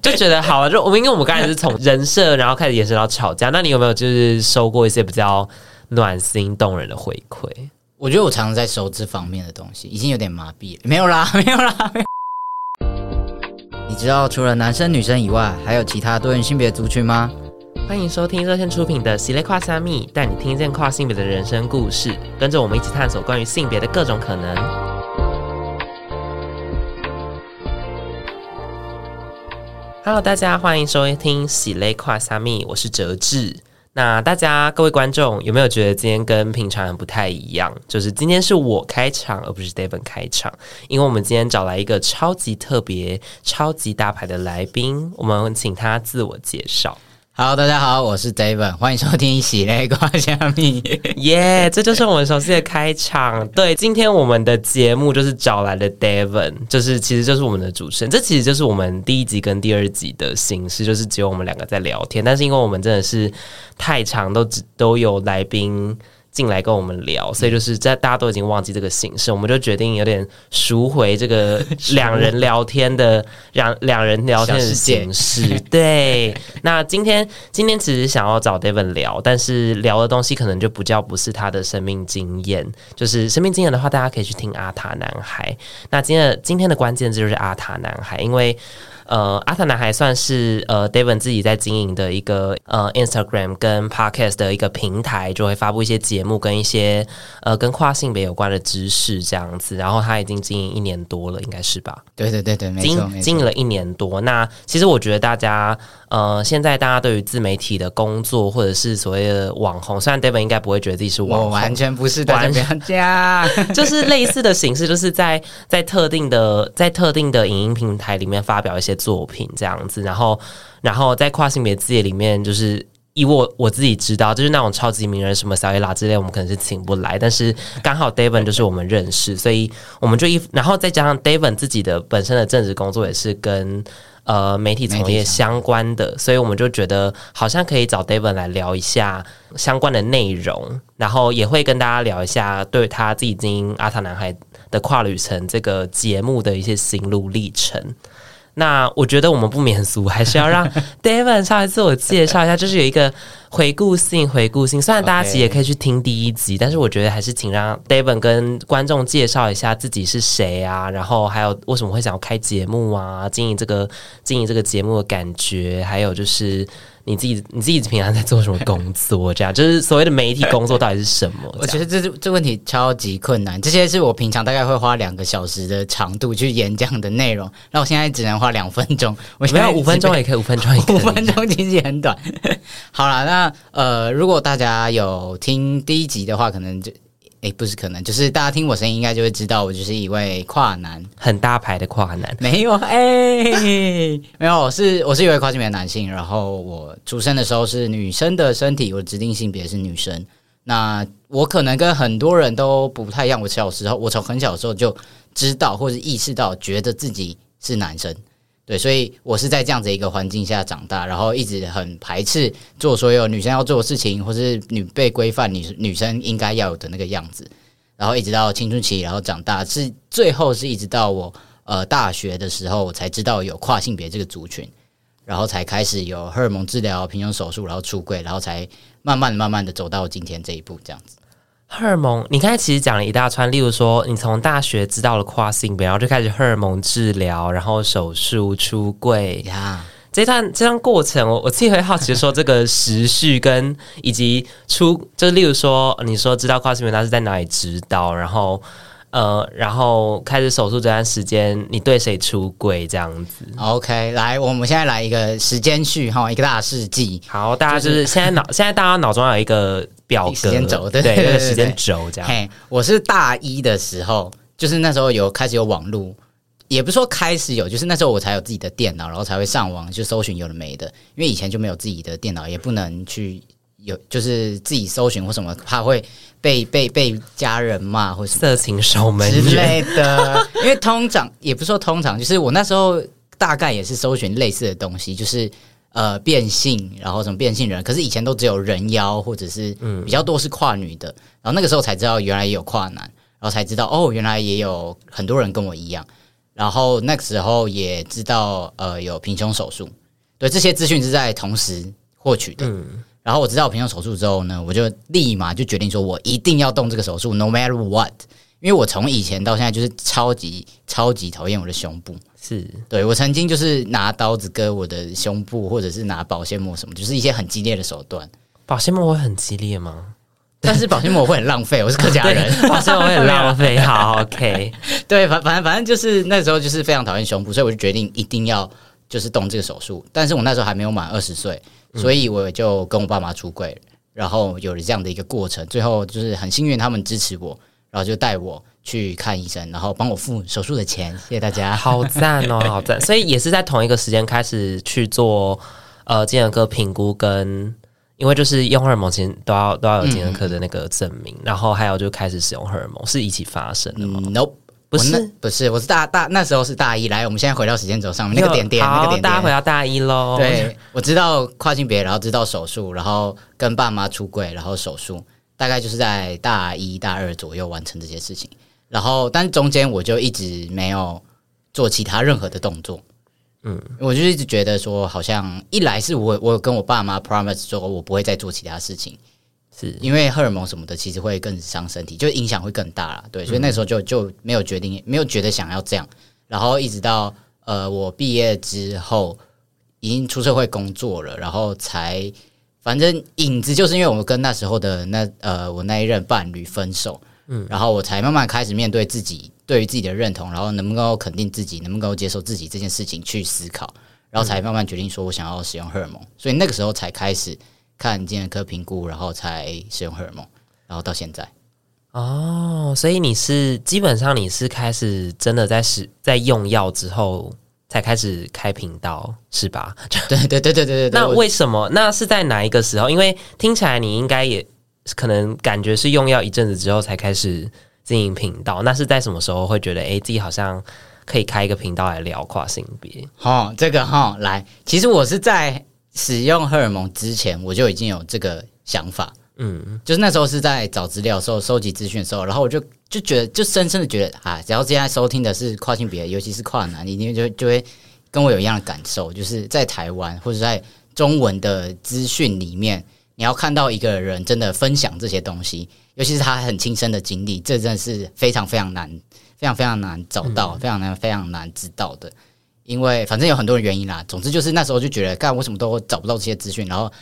就觉得好了，就我们因为我们刚才是从人设，然后开始延伸到吵架。那你有没有就是收过一些比较暖心动人的回馈？我觉得我常常在收这方面的东西，已经有点麻痹了。没有啦，没有啦。没有。你知道除了男生女生以外，还有其他多元性别族群吗？欢迎收听热线出品的《喜列跨虾米》，带你听见跨性别的人生故事，跟着我们一起探索关于性别的各种可能。Hello，大家欢迎收听《喜雷跨虾米》，我是哲志。那大家各位观众有没有觉得今天跟平常人不太一样？就是今天是我开场，而不是 David 开场，因为我们今天找来一个超级特别、超级大牌的来宾，我们请他自我介绍。Hello，大家好，我是 David，欢迎收听《喜咧跨虾米》。耶，这就是我们熟悉的开场。对，今天我们的节目就是找来了 David，就是其实就是我们的主持人。这其实就是我们第一集跟第二集的形式，就是只有我们两个在聊天。但是因为我们真的是太长，都只都有来宾。进来跟我们聊，所以就是在大家都已经忘记这个形式，我们就决定有点赎回这个两人聊天的两 两人聊天的形式。对，那今天今天其实想要找 David 聊，但是聊的东西可能就不叫不是他的生命经验，就是生命经验的话，大家可以去听阿塔男孩。那今天的今天的关键字就是阿塔男孩，因为。呃，阿特男孩算是呃，David 自己在经营的一个呃，Instagram 跟 Podcast 的一个平台，就会发布一些节目跟一些呃，跟跨性别有关的知识这样子。然后他已经经营一年多了，应该是吧？对对对对，没错，经经营了一年多。那其实我觉得大家呃，现在大家对于自媒体的工作或者是所谓的网红，虽然 David 应该不会觉得自己是网红，我完全不是，完全这样，就是类似的形式，就是在在特定的在特定的影音平台里面发表一些。作品这样子，然后，然后在跨性别事业里面，就是以我我自己知道，就是那种超级名人，什么小野拉之类，我们可能是请不来。但是刚好 David 就是我们认识，所以我们就一，然后再加上 David 自己的本身的正职工作也是跟呃媒体从业相关的，所以我们就觉得好像可以找 David 来聊一下相关的内容，然后也会跟大家聊一下对他自己经营阿塔男孩的跨旅程这个节目的一些心路历程。那我觉得我们不免俗，还是要让 David 稍微自我介绍一下，就是有一个回顾性、回顾性。虽然大家其实也可以去听第一集.但是我觉得还是请让 David 跟观众介绍一下自己是谁啊，然后还有为什么会想要开节目啊，经营这个经营这个节目的感觉，还有就是。你自己你自己平常在做什么工作？这样就是所谓的媒体工作到底是什么？我觉得这这这问题超级困难。这些是我平常大概会花两个小时的长度去演讲的内容，那我现在只能花两分钟。我现在五分钟也可以，五分钟也可以，五分钟其实也很短。好了，那呃，如果大家有听第一集的话，可能就。诶，不是可能，就是大家听我声音，应该就会知道我就是一位跨男，很大牌的跨男。没有，哎，没有，我是我是一位跨性别男性，然后我出生的时候是女生的身体，我的指定性别是女生。那我可能跟很多人都不太一样，我小时候，我从很小的时候就知道或者意识到，觉得自己是男生。对，所以我是在这样子一个环境下长大，然后一直很排斥做所有女生要做的事情，或是女被规范女女生应该要有的那个样子，然后一直到青春期，然后长大，是最后是一直到我呃大学的时候，我才知道有跨性别这个族群，然后才开始有荷尔蒙治疗、平胸手术，然后出柜，然后才慢慢、慢慢的走到今天这一步，这样子。荷尔蒙，你刚才其实讲了一大串，例如说，你从大学知道了跨性别，然后就开始荷尔蒙治疗，然后手术出柜呀。这段这段过程，我我自己会好奇说，这个时序跟以及出，就例如说，你说知道跨性别，他是在哪里知道，然后。呃，然后开始手术这段时间，你对谁出轨这样子？OK，来，我们现在来一个时间序哈，一个大事记。好，大家就是现在脑，现在大家脑中有一个表格，时间轴，对对对，对，时间轴这样。嘿，我是大一的时候，就是那时候有开始有网络，也不是说开始有，就是那时候我才有自己的电脑，然后才会上网去搜寻有的没的，因为以前就没有自己的电脑，也不能去。有就是自己搜寻或什么，怕会被被被家人骂或什么色情守门之类的。因为通常也不是说通常，就是我那时候大概也是搜寻类似的东西，就是呃变性，然后什么变性人。可是以前都只有人妖或者是比较多是跨女的，然后那个时候才知道原来也有跨男，然后才知道哦，原来也有很多人跟我一样。然后那个时候也知道呃有平胸手术，对，这些资讯是在同时获取的。嗯，然后我知道我平胸手术之后呢，我就立马就决定说我一定要动这个手术，no matter what。因为我从以前到现在就是超级超级讨厌我的胸部，是对我曾经就是拿刀子割我的胸部，或者是拿保鲜膜什么，就是一些很激烈的手段。保鲜膜会很激烈吗？但是保鲜膜会很浪费，我是客家人，保鲜膜会很浪费。好，OK，对，反反正反正就是那时候就是非常讨厌胸部，所以我就决定一定要就是动这个手术。但是我那时候还没有满二十岁，所以我就跟我爸妈出柜，然后有了这样的一个过程。最后就是很幸运，他们支持我。然后就带我去看医生，然后帮我付手术的钱，谢谢大家，好赞哦，好赞！所以也是在同一个时间开始去做呃精神科评估跟，跟因为就是用荷尔蒙前都要都要有精神科的那个证明，嗯、然后还有就开始使用荷尔蒙是一起发生的吗、嗯、？Nope，不是？不是，我是大大那时候是大一，来，我们现在回到时间轴上面那个点点，那个点点。大家回到大一喽。对，我知道跨性别，然后知道手术，然后跟爸妈出柜，然后手术。大概就是在大一大二左右完成这些事情，然后但是中间我就一直没有做其他任何的动作，嗯，我就一直觉得说，好像一来是我我跟我爸妈 promise 说我不会再做其他事情，是因为荷尔蒙什么的其实会更伤身体，就影响会更大了，对，所以那时候就就没有决定，没有觉得想要这样，然后一直到呃我毕业之后已经出社会工作了，然后才。反正影子就是因为我跟那时候的那呃我那一任伴侣分手，嗯，然后我才慢慢开始面对自己对于自己的认同，然后能不能够肯定自己，能不能够接受自己这件事情去思考，然后才慢慢决定说我想要使用荷尔蒙，所以那个时候才开始看精神科评估，然后才使用荷尔蒙，然后到现在。哦，所以你是基本上你是开始真的在使在用药之后。才开始开频道是吧？对对对对对对。那为什么？那是在哪一个时候？因为听起来你应该也可能感觉是用药一阵子之后才开始经营频道。那是在什么时候会觉得哎，自己好像可以开一个频道来聊跨性别？哦，这个哈、哦，来，其实我是在使用荷尔蒙之前我就已经有这个想法。嗯，就是那时候是在找资料的时候，收集资讯的时候，然后我就。就觉得，就深深的觉得啊，只要现在收听的是跨性别，尤其是跨男，你一定就就会跟我有一样的感受，就是在台湾或者在中文的资讯里面，你要看到一个人真的分享这些东西，尤其是他很亲身的经历，这真的是非常非常难，非常非常难找到，非常难非常难知道的。因为反正有很多的原因啦，总之就是那时候就觉得，干为什么都找不到这些资讯，然后。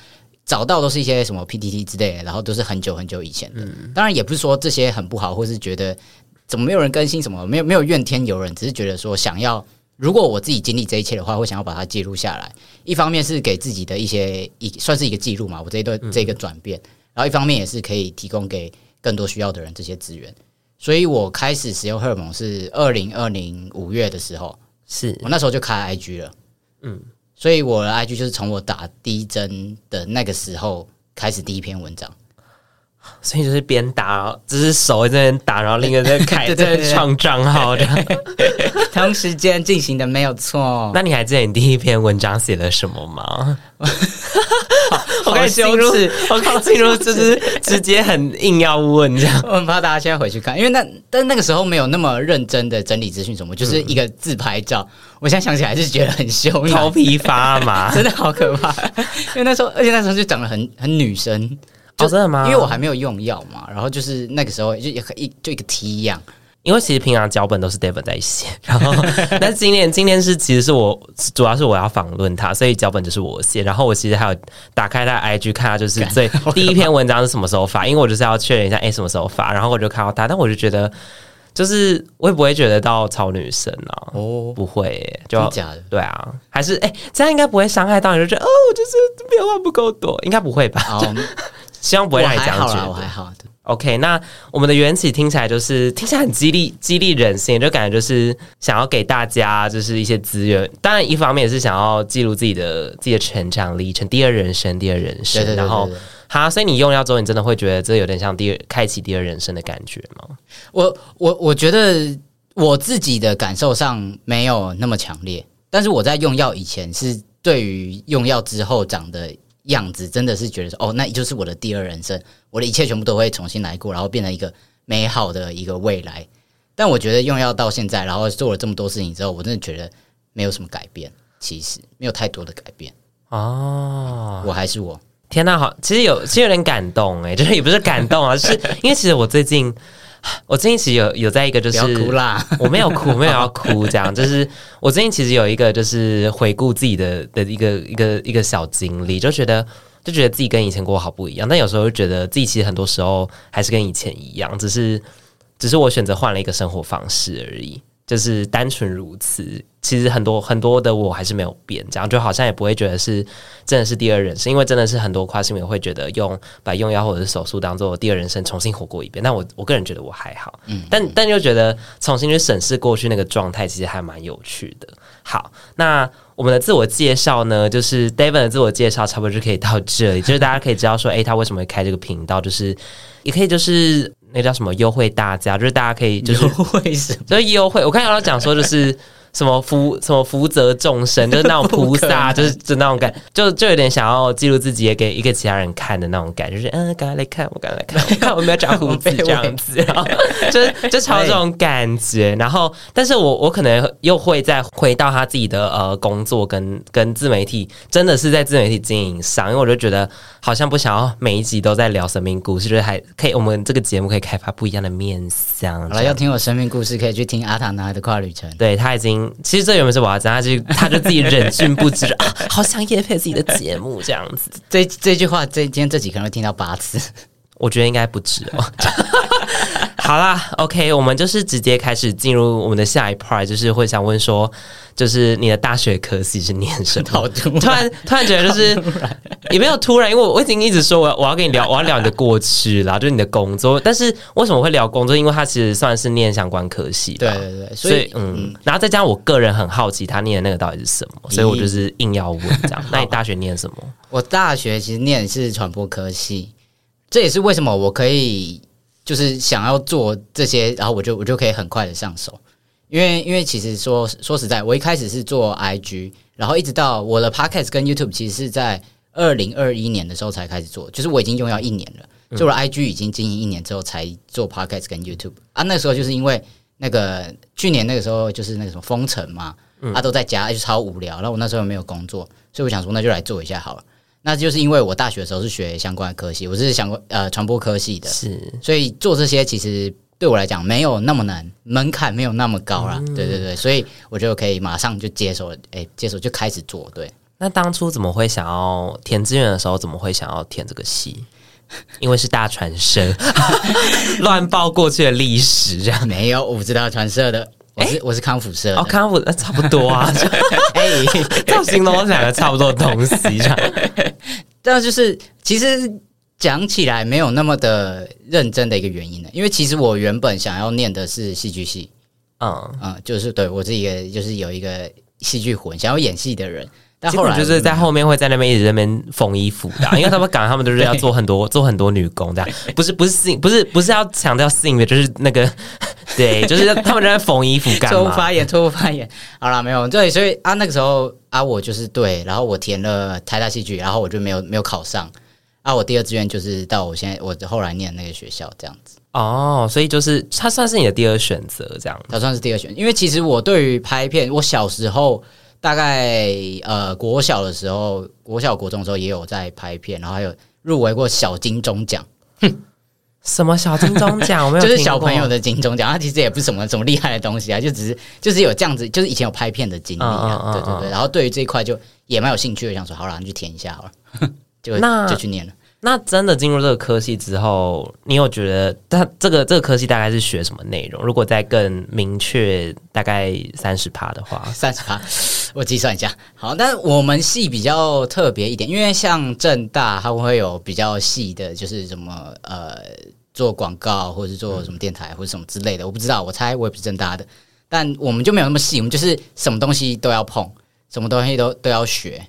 找到都是一些什么 PTT 之类的，然后都是很久很久以前的。嗯、当然也不是说这些很不好，或是觉得怎么没有人更新什么，没有没有怨天尤人，只是觉得说想要，如果我自己经历这一切的话，会想要把它记录下来。一方面是给自己的一些一算是一个记录嘛，我这一段这个转变，嗯、然后一方面也是可以提供给更多需要的人这些资源。所以我开始使用荷尔蒙是二零二零五月的时候，是。我那时候就开 IG 了，嗯。所以我的 IG 就是从我打第一针的那个时候开始第一篇文章，所以就是边打，只是手在那边打，然后另一个在开 在创账号的，同时间进行的没有错。那你还记得你第一篇文章写了什么吗？我开始进入，我开始进入，就是 直接很硬要问这样。我很怕大家现在回去看，因为那但那个时候没有那么认真的整理资讯，什么就是一个自拍照。我现在想起来还是觉得很羞，头皮发麻，真的好可怕。因为那时候，而且那时候就长得很很女生，哦，真的吗？因为我还没有用药嘛，然后就是那个时候就一一就一个 T 一样。因为其实平常脚本都是 David 在写，然后 但是今天今天是其实是我主要是我要访问他，所以脚本就是我写。然后我其实还有打开他的 IG 看他就是最第一篇文章是什么时候发，因为我就是要确认一下哎什么时候发。然后我就看到他，但我就觉得就是我也不会觉得到超女生啊，哦，不会、欸，就假的，对啊，还是哎这样应该不会伤害到你，就觉得哦，我就是变化不够多，应该不会吧？哦、希望不会让你这样觉得，我还好。OK，那我们的缘起听起来就是听起来很激励，激励人心，就感觉就是想要给大家就是一些资源。当然，一方面也是想要记录自己的自己的成长历程，第二人生，第二人生。对对对对对，然后，好，所以你用药之后，你真的会觉得这有点像第二开启第二人生的感觉吗？我我我觉得我自己的感受上没有那么强烈，但是我在用药以前是对于用药之后长的。样子真的是觉得说，哦，那就是我的第二人生，我的一切全部都会重新来过，然后变成一个美好的一个未来。但我觉得用药到现在，然后做了这么多事情之后，我真的觉得没有什么改变，其实没有太多的改变哦。我还是我，天哪，好，其实有其实有点感动哎，就是也不是感动啊，是因为其实我最近。我最近其实有有在一个就是不要哭啦，我没有哭，没有要哭，这样就是我最近其实有一个就是回顾自己的的一个一个一个小经历，就觉得就觉得自己跟以前过好不一样，但有时候又觉得自己其实很多时候还是跟以前一样，只是只是我选择换了一个生活方式而已。就是单纯如此，其实很多很多的我还是没有变，这样就好像也不会觉得是真的是第二人生，因为真的是很多跨性别会觉得用把用药或者是手术当做第二人生重新活过一遍，但我我个人觉得我还好，嗯，但但又觉得重新去审视过去那个状态，其实还蛮有趣的。好，那我们的自我介绍呢，就是 David 的自我介绍差不多就可以到这里，就是大家可以知道说，哎、欸，他为什么会开这个频道，就是也可以就是。那叫什么优惠大家，就是大家可以就是优惠什么，就是优惠。我看到他讲说就是。什么福什么福泽众生，就是那种 菩萨，就是就那种感，就就有点想要记录自己，也给一个其他人看的那种感觉，就是嗯，赶快来看，我赶快来看，我看我没有长胡子这样子，然后就就朝这种感觉。然后，但是我我可能又会再回到他自己的呃工作跟跟自媒体，真的是在自媒体经营上，因为我就觉得好像不想要每一集都在聊生命故事，就是还可以，我们这个节目可以开发不一样的面向。好了，要听我生命故事，可以去听阿塔男孩的跨旅程，对他已经。其实这原本是我要讲，他就他就自己忍俊不止 啊，好想夜配自己的节目这样子。这这句话，这今天这集可能会听到八次，我觉得应该不止哦。好啦，OK，我们就是直接开始进入我们的下一 part，就是会想问说，就是你的大学科系是念什么？突然突然觉得就是 也没有突然，因为我已经一直说我要我要跟你聊，我要聊你的过去啦，就是你的工作。但是为什么会聊工作？因为他其实算是念相关科系，对对对，所以，嗯，然后再加上我个人很好奇他念的那个到底是什么，所以我就是硬要问这样。那你大学念什么？我大学其实念的是传播科系，这也是为什么我可以。就是想要做这些，然后我就我就可以很快的上手，因为因为其实说说实在，我一开始是做 IG，然后一直到我的 Podcast 跟 YouTube，其实是在二零二一年的时候才开始做，就是我已经用药一年了，做了 IG 已经经营一年之后才做 Podcast 跟 YouTube 啊。那时候就是因为那个去年那个时候就是那个什么封城嘛，啊都在家就超无聊，然后我那时候没有工作，所以我想说那就来做一下好了。那就是因为我大学的时候是学相关的科系，我是相关呃传播科系的，是，所以做这些其实对我来讲没有那么难，门槛没有那么高啦。嗯、对对对，所以我就可以马上就接手，哎，接手就开始做。对，那当初怎么会想要填志愿的时候，怎么会想要填这个系？因为是大传社，乱报过去的历史这样。没有，我不知道传社的。我是我是康复社哦，康复那差不多啊，哎，造型都讲的差不多的东西，这样。但就是其实讲起来没有那么的认真的一个原因呢，因为其实我原本想要念的是戏剧系，嗯。嗯，就是对我是一个就是有一个戏剧魂，想要演戏的人。但后来就是在后面会在那边一直在那边缝衣服的，因为他们赶他们都是要做很多做很多女工这样，不是不是性不是不是要强调性的，就是那个 对，就是他们在缝衣服干嘛？错误发言，错误发言。好了，没有对，所以啊那个时候啊我就是对，然后我填了台大戏剧，然后我就没有没有考上啊，我第二志愿就是到我现在我后来念那个学校这样子。哦，所以就是它算是你的第二选择这样，它算是第二选，因为其实我对于拍片，我小时候。大概呃，国小的时候，国小国中的时候也有在拍片，然后还有入围过小金钟奖。哼，什么小金钟奖？我没有就是小朋友的金钟奖，它其实也不是什么什么厉害的东西啊，就只是就是有这样子，就是以前有拍片的经历啊，嗯嗯嗯嗯对对对。然后对于这一块就也蛮有兴趣的，想说好了，你去填一下好了，就那就去念了。那真的进入这个科系之后，你有觉得他这个这个科系大概是学什么内容？如果再更明确，大概三十趴的话，三十趴，我计算一下。好，但我们系比较特别一点，因为像政大，它会有比较细的，就是什么呃，做广告或者是做什么电台或者什么之类的，我不知道，我猜我也不是政大的，但我们就没有那么细，我们就是什么东西都要碰，什么东西都都要学。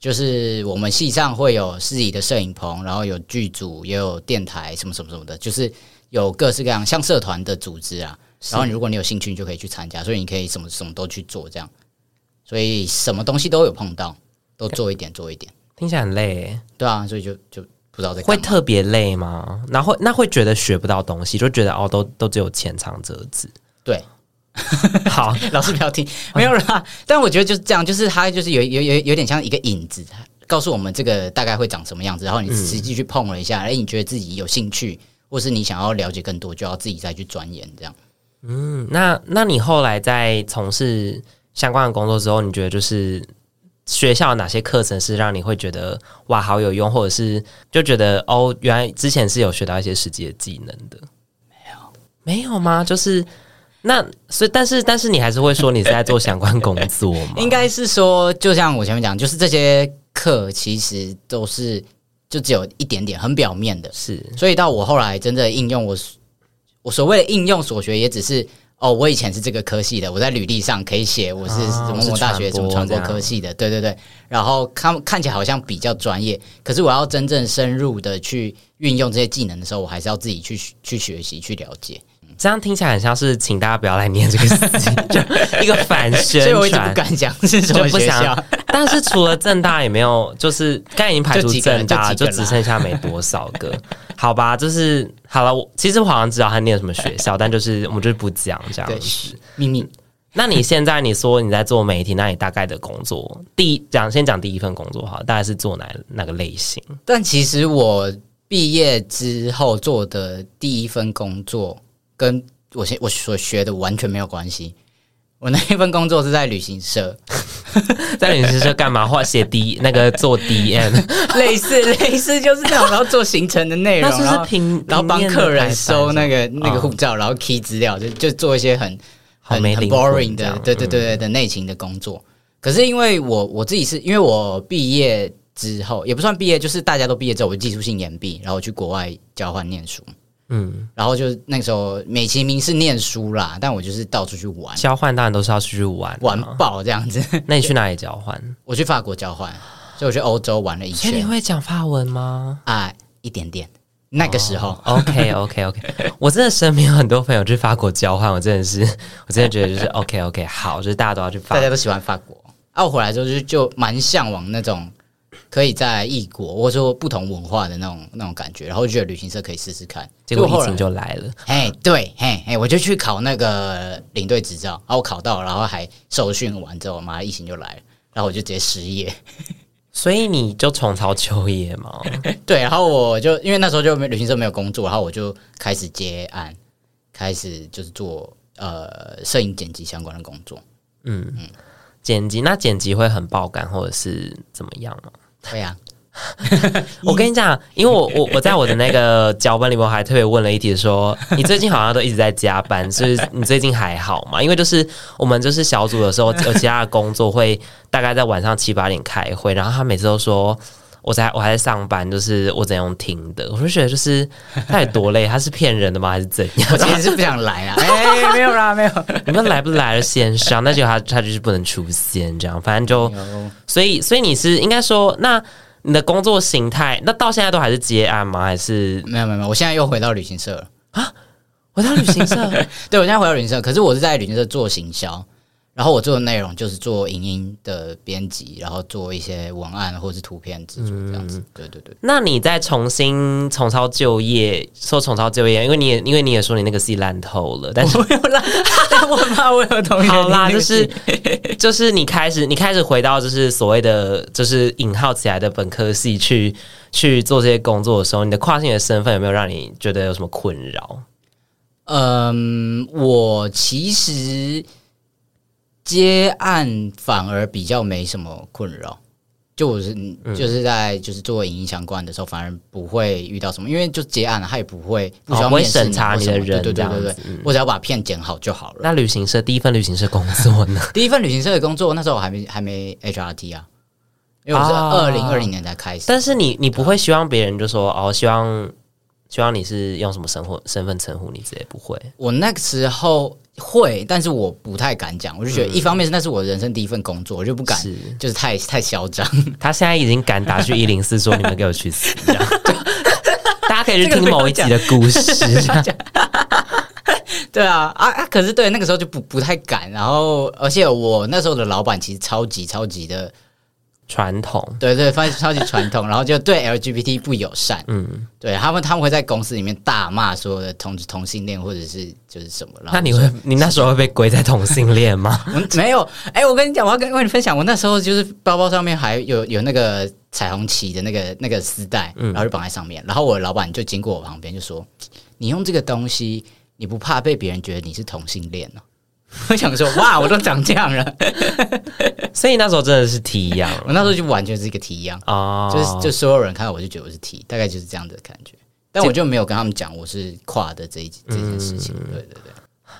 就是我们系上会有自己的摄影棚，然后有剧组，也有电台，什么什么什么的，就是有各式各样像社团的组织啊。然后你如果你有兴趣，你就可以去参加，所以你可以什么什么都去做，这样。所以什么东西都有碰到，都做一点做一点。听起来很累，对啊，所以就就不知道在会特别累吗？然后那会觉得学不到东西，就觉得哦，都都只有浅尝辄止。对，好，老师不要听，没有啦。但我觉得就是这样，就是它就是有有有有点像一个影子，告诉我们这个大概会长什么样子。然后你实际去碰了一下，哎、嗯，你觉得自己有兴趣，或是你想要了解更多，就要自己再去钻研这样。嗯，那那你后来在从事相关的工作之后，你觉得就是学校哪些课程是让你会觉得哇好有用，或者是就觉得哦，原来之前是有学到一些实际的技能的？没有，没有吗？就是那所以，但是但是你还是会说你是在做相关工作吗？应该是说，就像我前面讲，就是这些课其实都是就只有一点点很表面的，是。所以到我后来真的应用我。我所谓的应用所学，也只是哦，我以前是这个科系的，我在履历上可以写我是什么什么大学什么传播科系的，对对对。然后看看起来好像比较专业，可是我要真正深入的去运用这些技能的时候，我还是要自己去去学习去了解。这样听起来很像是请大家不要来念这个事情，就一个反宣传，所以我一直不敢讲是什么学校。但是除了正大也没有，就是刚才已经排除正大，就只剩下没多少个，好吧？就是好了，我其实我好像知道他念什么学校，但就是我们就是不讲这样子秘密。那你现在你说你在做媒体，那你大概的工作，第一讲先讲第一份工作哈，大概是做哪哪个类型？但其实我毕业之后做的第一份工作。跟我现我所学的完全没有关系。我那一份工作是在旅行社，在旅行社干嘛？画写 D 那个做 DM，类似类似就是这样，然后做行程的内容，然后然后帮客人收那个那个护照，然后 key 资料，就就做一些很很很 boring 的，对对对对的内勤的工作。可是因为我我自己是因为我毕业之后也不算毕业，就是大家都毕业之后，我技术性延毕，然后去国外交换念书。嗯，然后就那个时候美其名是念书啦，但我就是到处去玩。交换当然都是要出去玩，玩爆这样子。那你去哪里交换？我去法国交换，所以我去欧洲玩了一圈。你会讲法文吗？啊，一点点。那个时候、oh，OK OK OK。我真的身边有很多朋友去法国交换，我真的是，我真的觉得就是 OK OK，好，就是大家都要去法国，大家都喜欢法国。啊，我回来之后就就蛮向往那种。可以在异国或者说不同文化的那种那种感觉，然后就觉得旅行社可以试试看。结果疫情就来了，哎，对，嘿，嘿，我就去考那个领队执照，然后我考到，然后还受训完之后，马上疫情就来了，然后我就直接失业。所以你就重操旧业嘛？对，然后我就因为那时候就没旅行社没有工作，然后我就开始接案，开始就是做呃摄影剪辑相关的工作。嗯嗯，剪辑那剪辑会很爆肝或者是怎么样吗？对呀，我跟你讲，因为我我我在我的那个脚本里面我还特别问了一题，说你最近好像都一直在加班，所以你最近还好吗？因为就是我们就是小组的时候有其他的工作会大概在晚上七八点开会，然后他每次都说我在我还在上班，就是我怎样听的，我就觉得就是 他有多累，他是骗人的吗？还是怎样？我其实是不想来啊，哎，没有啦，没有，你们来不来了线上，那就他他就是不能出现，这样，反正就所以所以你是应该说，那你的工作形态，那到现在都还是接案吗？还是？没有没有没有，我现在又回到旅行社了。啊，回到旅行社，对，我现在回到旅行社，可是我是在旅行社做行销。然后我做的内容就是做影音的编辑，然后做一些文案或者是图片制作这样子。嗯、对对对。那你再重新重操旧业，说重操旧业，因为你也因为你也说你那个戏烂透了，但是我有烂，但我怕我有同学。好啦，就是就是你开始你开始回到就是所谓的就是引号起来的本科系去去做这些工作的时候，你的跨性的身份有没有让你觉得有什么困扰？嗯，我其实。接案反而比较没什么困扰，就我是就是在就是做影音相关的时候，反而不会遇到什么，因为就接案了，他也不会不需要面试查你的人，对对对对对，我只要把片剪好就好了。那旅行社第一份旅行社工作呢？第一份旅行社的工作那时候我还没还没 HRT 啊，因为我是二零二零年才开始。但是你你不会希望别人就说哦，希望希望你是用什么身份身份称呼你，直接不会。我那个时候。会，但是我不太敢讲。我就觉得，一方面是那是我人生第一份工作，我就不敢，就是太太嚣张。他现在已经敢打去一零四说：“你们给我去死！”这样，大家可以去听某一集的故事。对啊，啊啊！可是对那个时候就不不太敢。然后，而且我那时候的老板其实超级超级的传统，对对，超超级传统，然后就对 LGBT 不友善，嗯，对他们他们会在公司里面大骂所有的同同性恋或者是就是什么，那你会你那时候会被归在同性恋吗？没有，哎、欸，我跟你讲，我要跟跟你分享，我那时候就是包包上面还有有那个彩虹旗的那个那个丝带，然后就绑在上面，嗯、然后我的老板就经过我旁边就说：“你用这个东西，你不怕被别人觉得你是同性恋呢？” 我想说，哇，我都长这样了，所以那时候真的是 T 一样，我那时候就完全是一个 T 一样啊，就是就所有人看到我就觉得我是 T，大概就是这样的感觉，但我就没有跟他们讲我是跨的这一这件事情，对对对。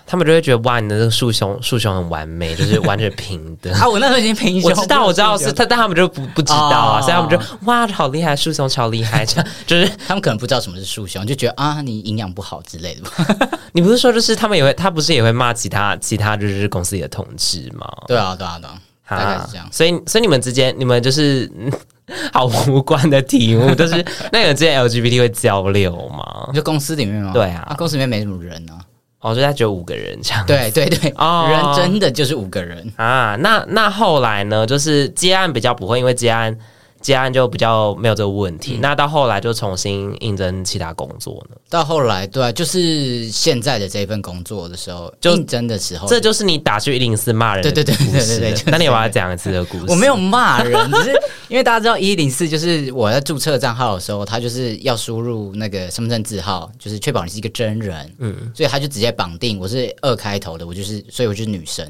他们就会觉得哇，你的这个束胸束胸很完美，就是完全平的 啊！我那时候已经平胸，我知道我知道是他，但他们就不不知道啊，所以他们就哇，好厉害，束胸超厉害，这样 就是他们可能不知道什么是束胸，就觉得啊，你营养不好之类的吧。你不是说就是他们也会，他不是也会骂其他其他就是公司里的同事吗？对啊，对啊，对啊，大概是这样。所以所以你们之间，你们就是好无关的题目，就是那个之间 LGBT 会交流吗？就公司里面吗？对啊，公司里面没什么人啊。哦，所以他只有五个人这样。对对对，哦，人真的就是五个人啊。那那后来呢？就是接案比较不会，因为接案。接案就比较没有这个问题，嗯、那到后来就重新应征其他工作呢？到后来，对啊，就是现在的这份工作的时候，就应征的时候，这就是你打去一零四骂人的故事。对对对对对对。那你有没有讲一次的故事？我没有骂人，只是 因为大家知道一零四就是我在注册账号的时候，他就是要输入那个身份证字号，就是确保你是一个真人。嗯，所以他就直接绑定我是二开头的，我就是，所以我就是女生。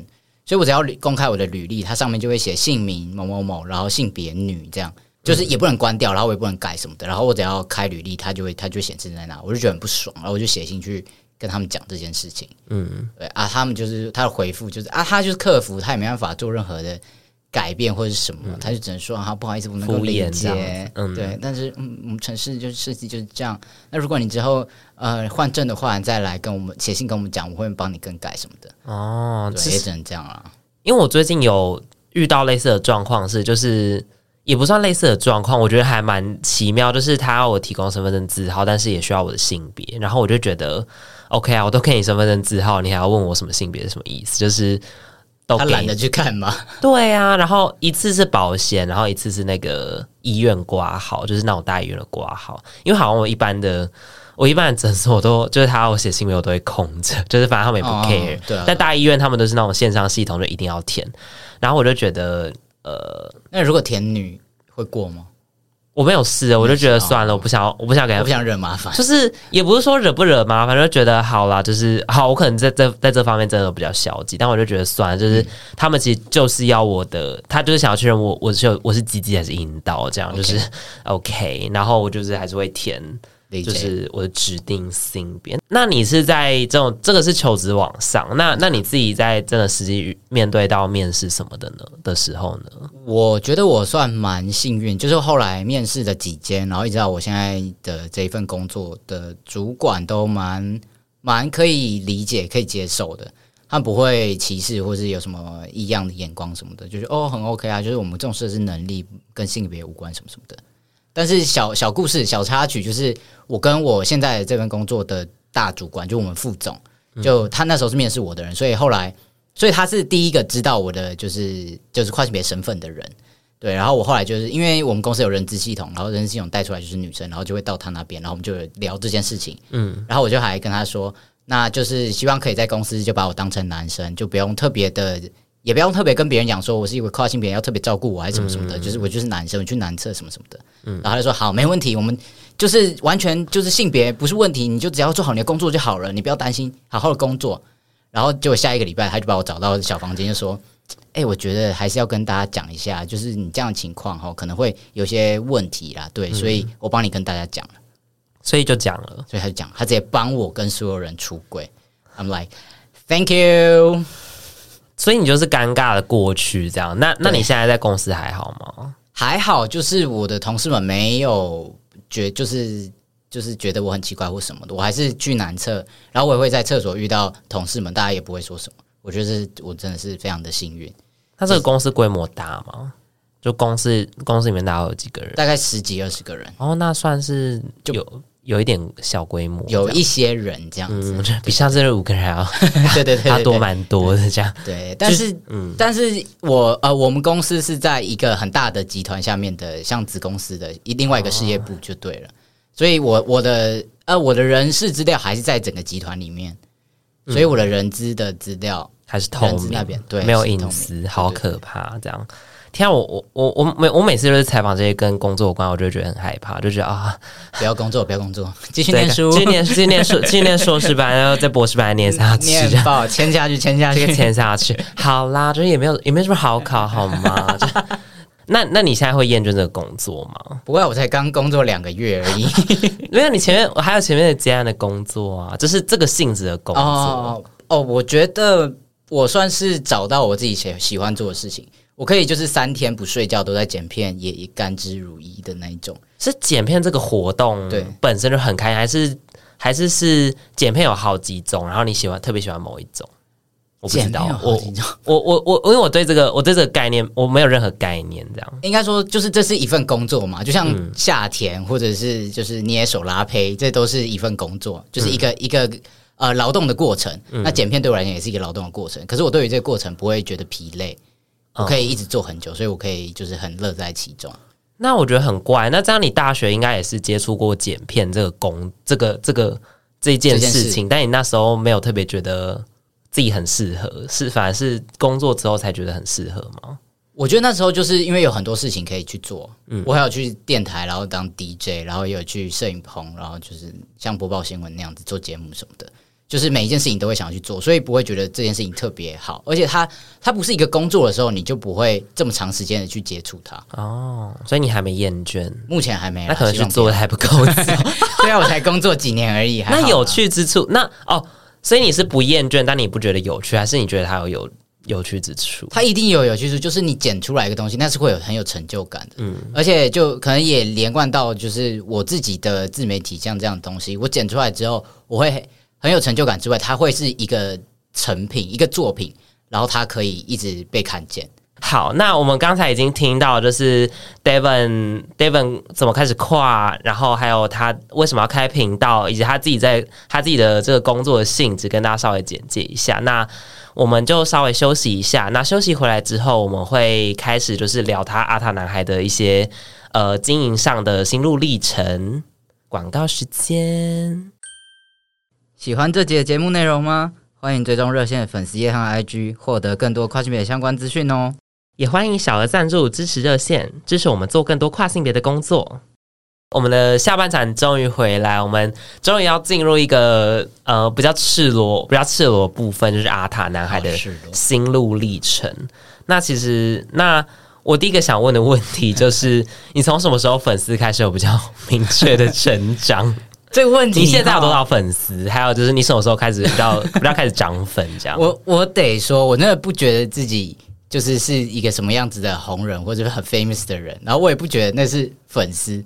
所以我只要公开我的履历，它上面就会写姓名某某某，然后性别女，这样就是也不能关掉，然后我也不能改什么的。然后我只要开履历，它就会它就显示在那，我就觉得很不爽，然后我就写信去跟他们讲这件事情。嗯，对啊，他们就是他的回复就是啊，他就是客服，他也没办法做任何的。改变或者是什么，嗯、他就只能说啊，不好意思，不能够理解。嗯，对，但是嗯，我们城市就是设计就是这样。那如果你之后呃换证的话，你再来跟我们写信跟我们讲，我会帮你更改什么的。哦，对，也只能这样了。因为我最近有遇到类似的状况，是就是也不算类似的状况，我觉得还蛮奇妙。就是他要我提供身份证字号，但是也需要我的性别，然后我就觉得 OK 啊，我都给你身份证字号，你还要问我什么性别是什么意思？就是。都他懒得去看吗？对啊，然后一次是保险，然后一次是那个医院挂号，就是那种大医院的挂号。因为好像我一般的，我一般的诊所都就是他要我写姓名，我都会空着，就是反正他们也不 care。对啊，但大医院他们都是那种线上系统，就一定要填。然后我就觉得，呃，那如果填女会过吗？我没有试，我就觉得算了，我不想，我不想给他，我不想惹麻烦。就是也不是说惹不惹麻烦，就觉得好啦，就是好。我可能在这在这方面真的比较消极，但我就觉得算了，就是他们其实就是要我的，他就是想要确认我我是我是鸡鸡还是阴道，这样.就是 OK。然后我就是还是会填。就是我的指定性别。那你是在这种这个是求职网上，那那你自己在真的实际面对到面试什么的呢的时候呢？我觉得我算蛮幸运，就是后来面试的几间，然后一直到我现在的这一份工作的主管都蛮蛮可以理解、可以接受的，他不会歧视或是有什么异样的眼光什么的，就是哦很 OK 啊，就是我们重视的是能力跟性别无关什么什么的。但是小小故事、小插曲，就是我跟我现在这份工作的大主管，就我们副总，就他那时候是面试我的人，所以后来，所以他是第一个知道我的就是就是跨性别身份的人，对。然后我后来就是因为我们公司有人资系统，然后人资系统带出来就是女生，然后就会到他那边，然后我们就聊这件事情，嗯。然后我就还跟他说，那就是希望可以在公司就把我当成男生，就不用特别的。也不用特别跟别人讲说，我是一个跨性别，要特别照顾我还是什么什么的，嗯、就是我就是男生，我去男厕什么什么的。嗯，然后他就说好，没问题，我们就是完全就是性别不是问题，你就只要做好你的工作就好了，你不要担心，好好的工作。然后结果下一个礼拜，他就把我找到小房间，就说：“哎、欸，我觉得还是要跟大家讲一下，就是你这样的情况哈，可能会有些问题啦，对，嗯、所以我帮你跟大家讲了，所以就讲了，所以他就讲，他直接帮我跟所有人出柜。I'm like, thank you。”所以你就是尴尬的过去这样，那那你现在在公司还好吗？还好，就是我的同事们没有觉，就是就是觉得我很奇怪或什么的，我还是去男厕，然后我也会在厕所遇到同事们，大家也不会说什么。我觉得我真的是非常的幸运。他这个公司规模大吗？就公司公司里面大概有几个人？大概十几二十个人。哦，那算是就有有一点小规模，有一些人这样子，嗯、比上次的五个人还要 对对对，他多蛮多的这样。对，但是嗯，但是我呃，我们公司是在一个很大的集团下面的，像子公司的另外一个事业部就对了。哦、所以我我的呃我的人事资料还是在整个集团里面，所以我的人资的资料还是透明那边，对，没有隐私，好可怕这样。天啊，我我我我每我每次都是采访这些跟工作有关，我就觉得很害怕，就觉得啊，不要工作，不要工作，继续念书，继续念，继续念书，继续念硕士班，然后在博士班念下去，念报签下去，签下去，签下去。好啦，就是也没有也没什么好考，好吗？那那你现在会厌倦这个工作吗？不会，我才刚工作两个月而已。没有，你前面我还有前面的接案的工作啊，就是这个性质的工作。哦，哦，我觉得我算是找到我自己喜喜欢做的事情。我可以就是三天不睡觉都在剪片，也甘之如饴的那一种。是剪片这个活动对本身就很开心，还是还是是剪片有好几种，然后你喜欢特别喜欢某一种？我不知道，我我我我因为我对这个我对这个概念我没有任何概念，这样应该说就是这是一份工作嘛，就像下田或者是就是捏手拉胚，这都是一份工作，就是一个、嗯、一个呃劳动的过程。那剪片对我来讲也是一个劳动的过程，可是我对于这个过程不会觉得疲累。我可以一直做很久，所以我可以就是很乐在其中。那我觉得很怪。那这样你大学应该也是接触过剪片这个工，这个这个这件事情，但你那时候没有特别觉得自己很适合，是反而是工作之后才觉得很适合吗？我觉得那时候就是因为有很多事情可以去做。嗯，我还有去电台，然后当 DJ，然后也有去摄影棚，然后就是像播报新闻那样子做节目什么的。就是每一件事情都会想要去做，所以不会觉得这件事情特别好，而且它它不是一个工作的时候，你就不会这么长时间的去接触它。哦，所以你还没厌倦？目前还没有，那可能是做的还不够。对啊，我才工作几年而已。那有趣之处，那哦，所以你是不厌倦，但你不觉得有趣，还是你觉得它有有有趣之处？它一定有有趣之处，就是你剪出来一个东西，那是会有很有成就感的。嗯，而且就可能也连贯到就是我自己的自媒体像这样的东西，我剪出来之后，我会。很有成就感之外，它会是一个成品，一个作品，然后它可以一直被看见。好，那我们刚才已经听到，就是 Devon，Devon 怎么开始跨，然后还有他为什么要开频道，以及他自己在他自己的这个工作的性质，跟大家稍微简介一下。那我们就稍微休息一下。那休息回来之后，我们会开始就是聊他阿塔男孩的一些呃经营上的心路历程。广告时间。喜欢这集的节目内容吗？欢迎追踪热线粉丝页和 IG，获得更多跨性别相关资讯哦。也欢迎小额赞助支持热线，支持我们做更多跨性别的工作。我们的下半场终于回来，我们终于要进入一个呃比较赤裸、比较赤裸的部分，就是阿塔男孩的心路历程。那其实，那我第一个想问的问题就是，你从什么时候粉丝开始有比较明确的成长？这个问题，你现在有多少粉丝？还有就是你什么时候开始比较 比较开始涨粉？这样，我我得说，我真的不觉得自己就是是一个什么样子的红人或者是很 famous 的人，然后我也不觉得那是粉丝。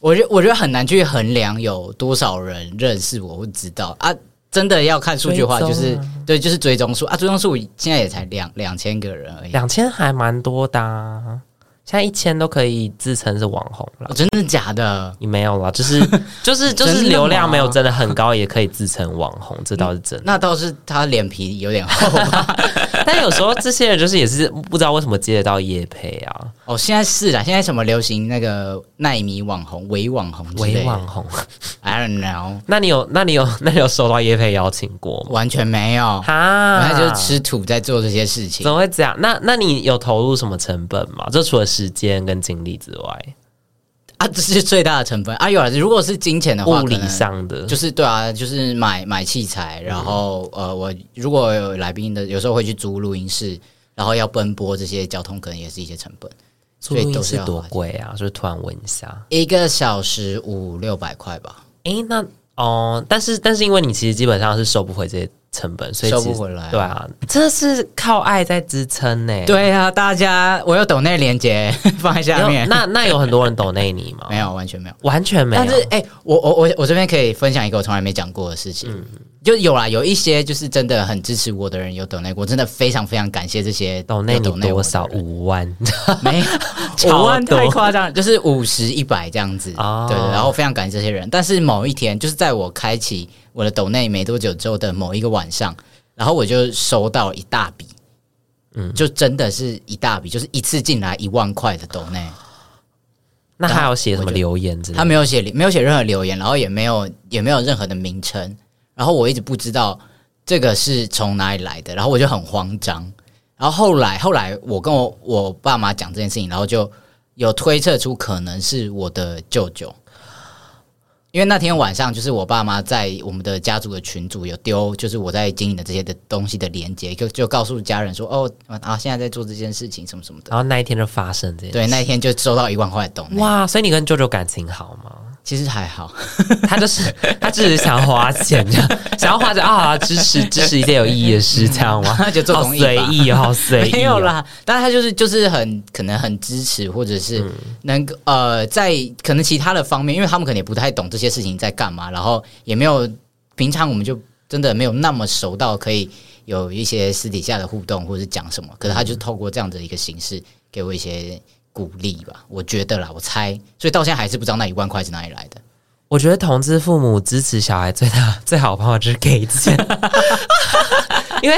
我觉得我觉得很难去衡量有多少人认识我或知道啊。真的要看数据的话，就是对，就是追踪数啊，追踪数现在也才两两千个人而已，两千还蛮多的啊。现在一千都可以自称是网红了。哦，真的假的？你没有了，就是 就是就是流量没有真的很高，也可以自称网红，这倒是真的。那倒是他脸皮有点厚吧。但有时候这些人就是也是不知道为什么接得到叶配啊。哦，现在是啦，现在什么流行那个奈米网红、伪网红、伪网红，I don't know。那你有那你有那你有收到叶配邀请过吗？完全没有哈，那就是吃土在做这些事情。怎么会这样？那那你有投入什么成本吗？就除了时间跟精力之外，啊，这是最大的成本啊！有啊，如果是金钱的话，物理上的就是对啊，就是买买器材，然后、嗯、呃，我如果有来宾的，有时候会去租录音室，然后要奔波这些交通，可能也是一些成本。所以都是多贵啊？就是突然问一下，一个小时五六百块吧？诶、欸，那哦，但是但是因为你其实基本上是收不回这些成本，所以收不回来。对啊，这是靠爱在支撑呢。对啊，大家，我有抖内连接 放在下面。那那有很多人抖内你吗？没有，完全没有，完全没有。但是哎、欸，我我我我这边可以分享一个我从来没讲过的事情。嗯就有啦，有一些就是真的很支持我的人有抖内，我真的非常非常感谢这些抖内。抖内多少？五万？没有，五万太夸张，就是五十一百这样子。哦、对，对对，然后非常感谢这些人。但是某一天，就是在我开启我的抖内没多久之后的某一个晚上，然后我就收到一大笔，嗯，就真的是一大笔，就是一次进来一万块的抖内。那他有写什么留言之类的？他没有写，没有写任何留言，然后也没有也没有任何的名称。然后我一直不知道这个是从哪里来的，然后我就很慌张。然后后来后来我跟我我爸妈讲这件事情，然后就有推测出可能是我的舅舅。因为那天晚上，就是我爸妈在我们的家族的群组有丢，就是我在经营的这些的东西的连接，就就告诉家人说，哦啊，现在在做这件事情，什么什么的。然后那一天就发生这件事，对，那一天就收到一万块的东西。哇，所以你跟舅舅感情好吗？其实还好，他就是他只是想花钱，想要花钱啊，支持支持一件有意义的事，这样吗？他 就做公益，随意哦，好随意，没有啦。但是他就是就是很可能很支持，或者是能够呃，在可能其他的方面，因为他们可能也不太懂这些事情在干嘛，然后也没有平常我们就真的没有那么熟到可以有一些私底下的互动或者是讲什么。可是他就透过这样的一个形式给我一些。鼓励吧，我觉得啦，我猜，所以到现在还是不知道那一万块是哪里来的。我觉得同志父母支持小孩最大最好的方法就是给钱，因为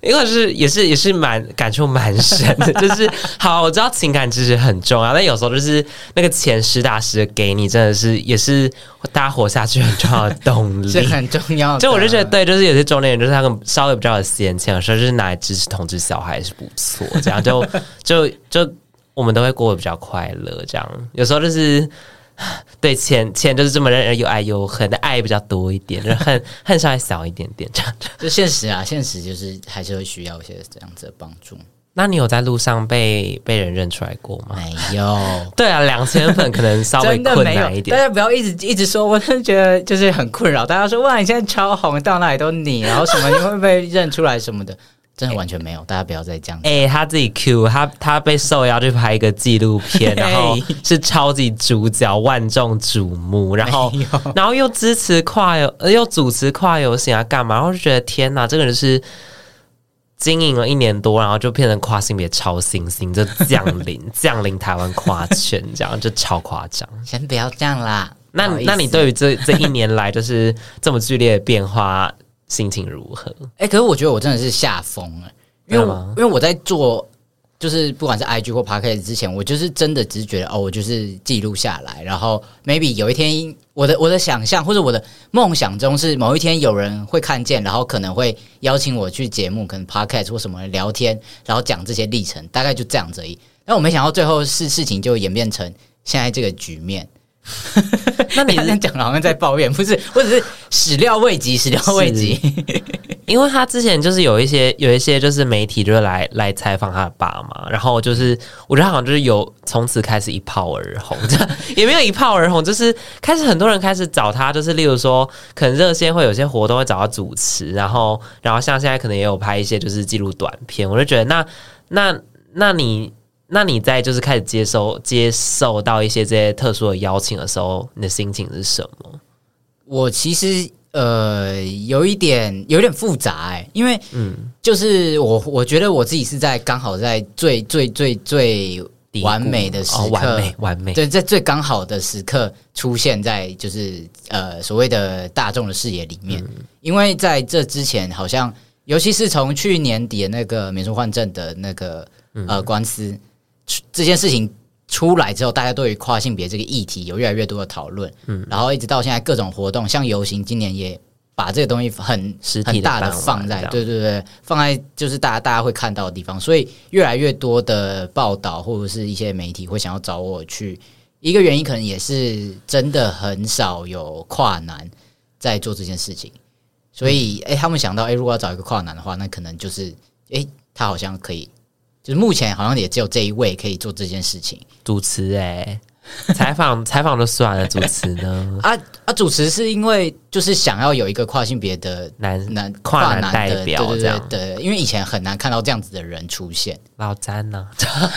因为是也是也是蛮感触蛮深的，就是好，我知道情感支持很重要，但有时候就是那个钱实打实的给你，真的是也是大家活下去很重要的动力，是很重要的。就我就觉得对，就是有些中年人就是他们稍微比较有闲钱，有时候就是拿来支持同志小孩是不错，这样就就就。就我们都会过得比较快乐，这样有时候就是 对钱钱就是这么让人又爱又恨的爱比较多一点，恨恨稍微少一点点这样。就现实啊，现实就是还是会需要一些这样子的帮助。那你有在路上被被人认出来过吗？没有。对啊，两千粉可能稍微困难一点。大家不要一直一直说，我真的觉得就是很困扰。大家说哇，你现在超红，到哪里都你，然后什么 你会被认出来什么的。真的完全没有，大家不要再这样。哎、欸，他自己 Q 他，他被受邀去拍一个纪录片，然后是超级主角，万众瞩目，然后然后又支持跨游，又主持跨游行啊，干嘛？然后就觉得天哪，这个人是经营了一年多，然后就变成跨性别超新星，就降临 降临台湾跨圈，这样就超夸张。先不要这样啦。那那你对于这这一年来就是这么剧烈的变化？心情如何？哎、欸，可是我觉得我真的是吓疯了，因为因为我在做，就是不管是 IG 或 Podcast 之前，我就是真的只是觉得哦，我就是记录下来，然后 maybe 有一天，我的我的想象或者我的梦想中是某一天有人会看见，然后可能会邀请我去节目，可能 Podcast 或什么聊天，然后讲这些历程，大概就这样子而已。但我没想到最后事事情就演变成现在这个局面。那你这样讲好像在抱怨，不是？我只是始料未及，始料未及。因为他之前就是有一些有一些就是媒体就是来来采访他的爸嘛，然后就是我觉得好像就是有从此开始一炮而红，这样也没有一炮而红，就是开始很多人开始找他，就是例如说可能热线会有些活动会找他主持，然后然后像现在可能也有拍一些就是记录短片，我就觉得那那那你。那你在就是开始接受接受到一些这些特殊的邀请的时候，你的心情是什么？我其实呃有一点有一点复杂哎、欸，因为嗯，就是我我觉得我自己是在刚好在最最最最完美的时刻，哦、完美完美，对，在最刚好的时刻出现在就是呃所谓的大众的视野里面，嗯、因为在这之前好像尤其是从去年底的那个免术换证的那个呃官司。这件事情出来之后，大家对于跨性别这个议题有越来越多的讨论，嗯，然后一直到现在各种活动，像游行，今年也把这个东西很实体很大的放在，对对对，放在就是大家大家会看到的地方，所以越来越多的报道或者是一些媒体会想要找我去，一个原因可能也是真的很少有跨男在做这件事情，所以哎、嗯，他们想到哎，如果要找一个跨男的话，那可能就是哎，他好像可以。就是目前好像也只有这一位可以做这件事情，主持哎、欸，采访 采访都算了，主持呢？啊啊，主持是因为就是想要有一个跨性别的男男跨男代表对对这样对，因为以前很难看到这样子的人出现。老詹呢？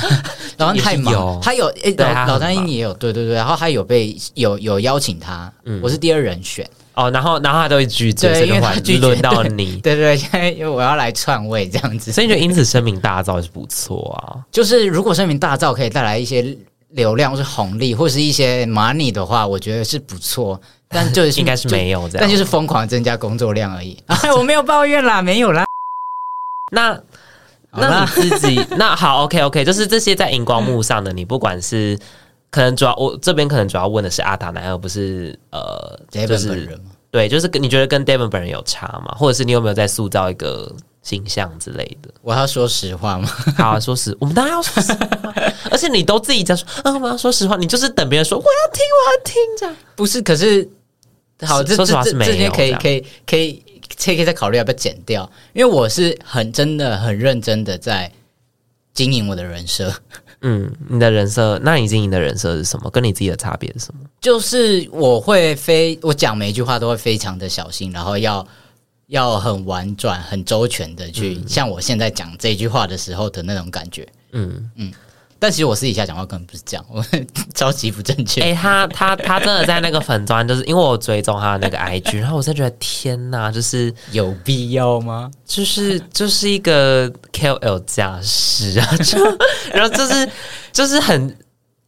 老詹太忙，他有诶，老老詹也有，对对对，然后他有被有有邀请他，我是第二人选哦，然后然后他都会拒绝，对，因为他拒绝轮到你，对对，现在因为我要来篡位这样子，所以你觉得因此声名大噪是不错啊。就是如果声名大噪可以带来一些。流量或是红利或是一些 money 的话，我觉得是不错，但就是 应该是没有这样，但就是疯狂增加工作量而已。我没有抱怨啦，没有啦。那那你自己那好，OK OK，就是这些在荧光幕上的，你不管是可能主要我这边可能主要问的是阿塔男，而不是呃，Devin 本人吗？对，就是跟你觉得跟 Devin 本人有差吗？或者是你有没有在塑造一个？形象之类的，我要说实话吗？好啊，说实，我们当然要说实话。而且你都自己在说，啊，我们要说实话，你就是等别人说我要听，我要听这样。不是，可是好，这说实话是没有，这些可以，可以，可以，可以再考虑要不要剪掉，因为我是很真的很认真的在经营我的人设。嗯，你的人设，那你经营的人设是什么？跟你自己的差别是什么？就是我会非我讲每一句话都会非常的小心，然后要。要很婉转、很周全的去，像我现在讲这句话的时候的那种感觉，嗯嗯。但其实我私底下讲话根本不是这样，我 超级不正确。哎、欸，他他他真的在那个粉砖，就是因为我追踪他的那个 IG，然后我真觉得天呐，就是有必要吗？就是就是一个 KOL 架势啊，就然后就是就是很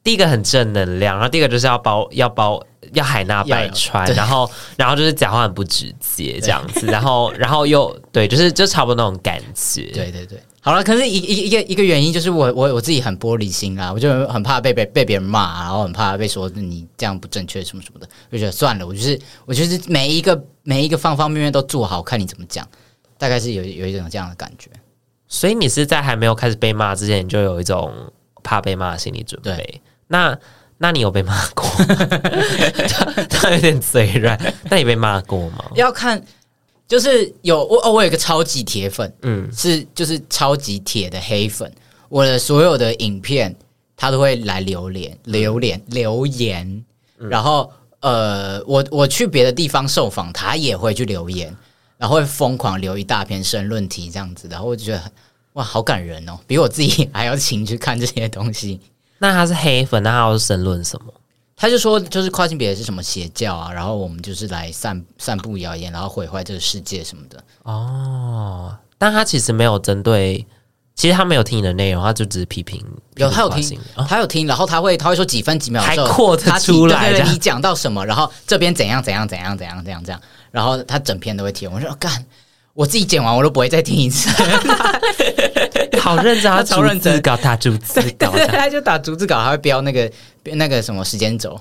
第一个很正能量，然后第二个就是要包要包。要海纳百川，然后，然后就是讲话很不直接这样子，然后，然后又对，就是就差不多那种感觉。对对对，好了，可是一一一个一个原因就是我我我自己很玻璃心啊，我就很怕被被被别人骂，然后很怕被说你这样不正确什么什么的，就觉得算了，我就是我就是每一个每一个方方面面都做好，看你怎么讲，大概是有有一种这样的感觉。所以你是在还没有开始被骂之前，你就有一种怕被骂的心理准备。对那。那你有被骂过？他他有点嘴软。那你被骂过吗？要看，就是有我哦，我有一个超级铁粉，嗯，是就是超级铁的黑粉。我的所有的影片，他都会来留言、留言、留言。然后呃，我我去别的地方受访，他也会去留言，然后会疯狂留一大篇申论题这样子。然后我就觉得哇，好感人哦，比我自己还要勤去看这些东西。那他是黑粉，那他要申论什么？他就说，就是跨性别是什么邪教啊，然后我们就是来散散布谣言，然后毁坏这个世界什么的。哦，但他其实没有针对，其实他没有听你的内容，他就只是批评。有他有听，哦、他有听，然后他会他会说几分几秒还扩得出来对对对，你讲到什么，然后这边怎样怎样怎样怎样怎样这样，然后他整篇都会贴。我说干。我自己剪完我都不会再听一次，好认真，他 超认真，搞打逐字稿，他就打逐字稿，还会标那个那个什么时间轴，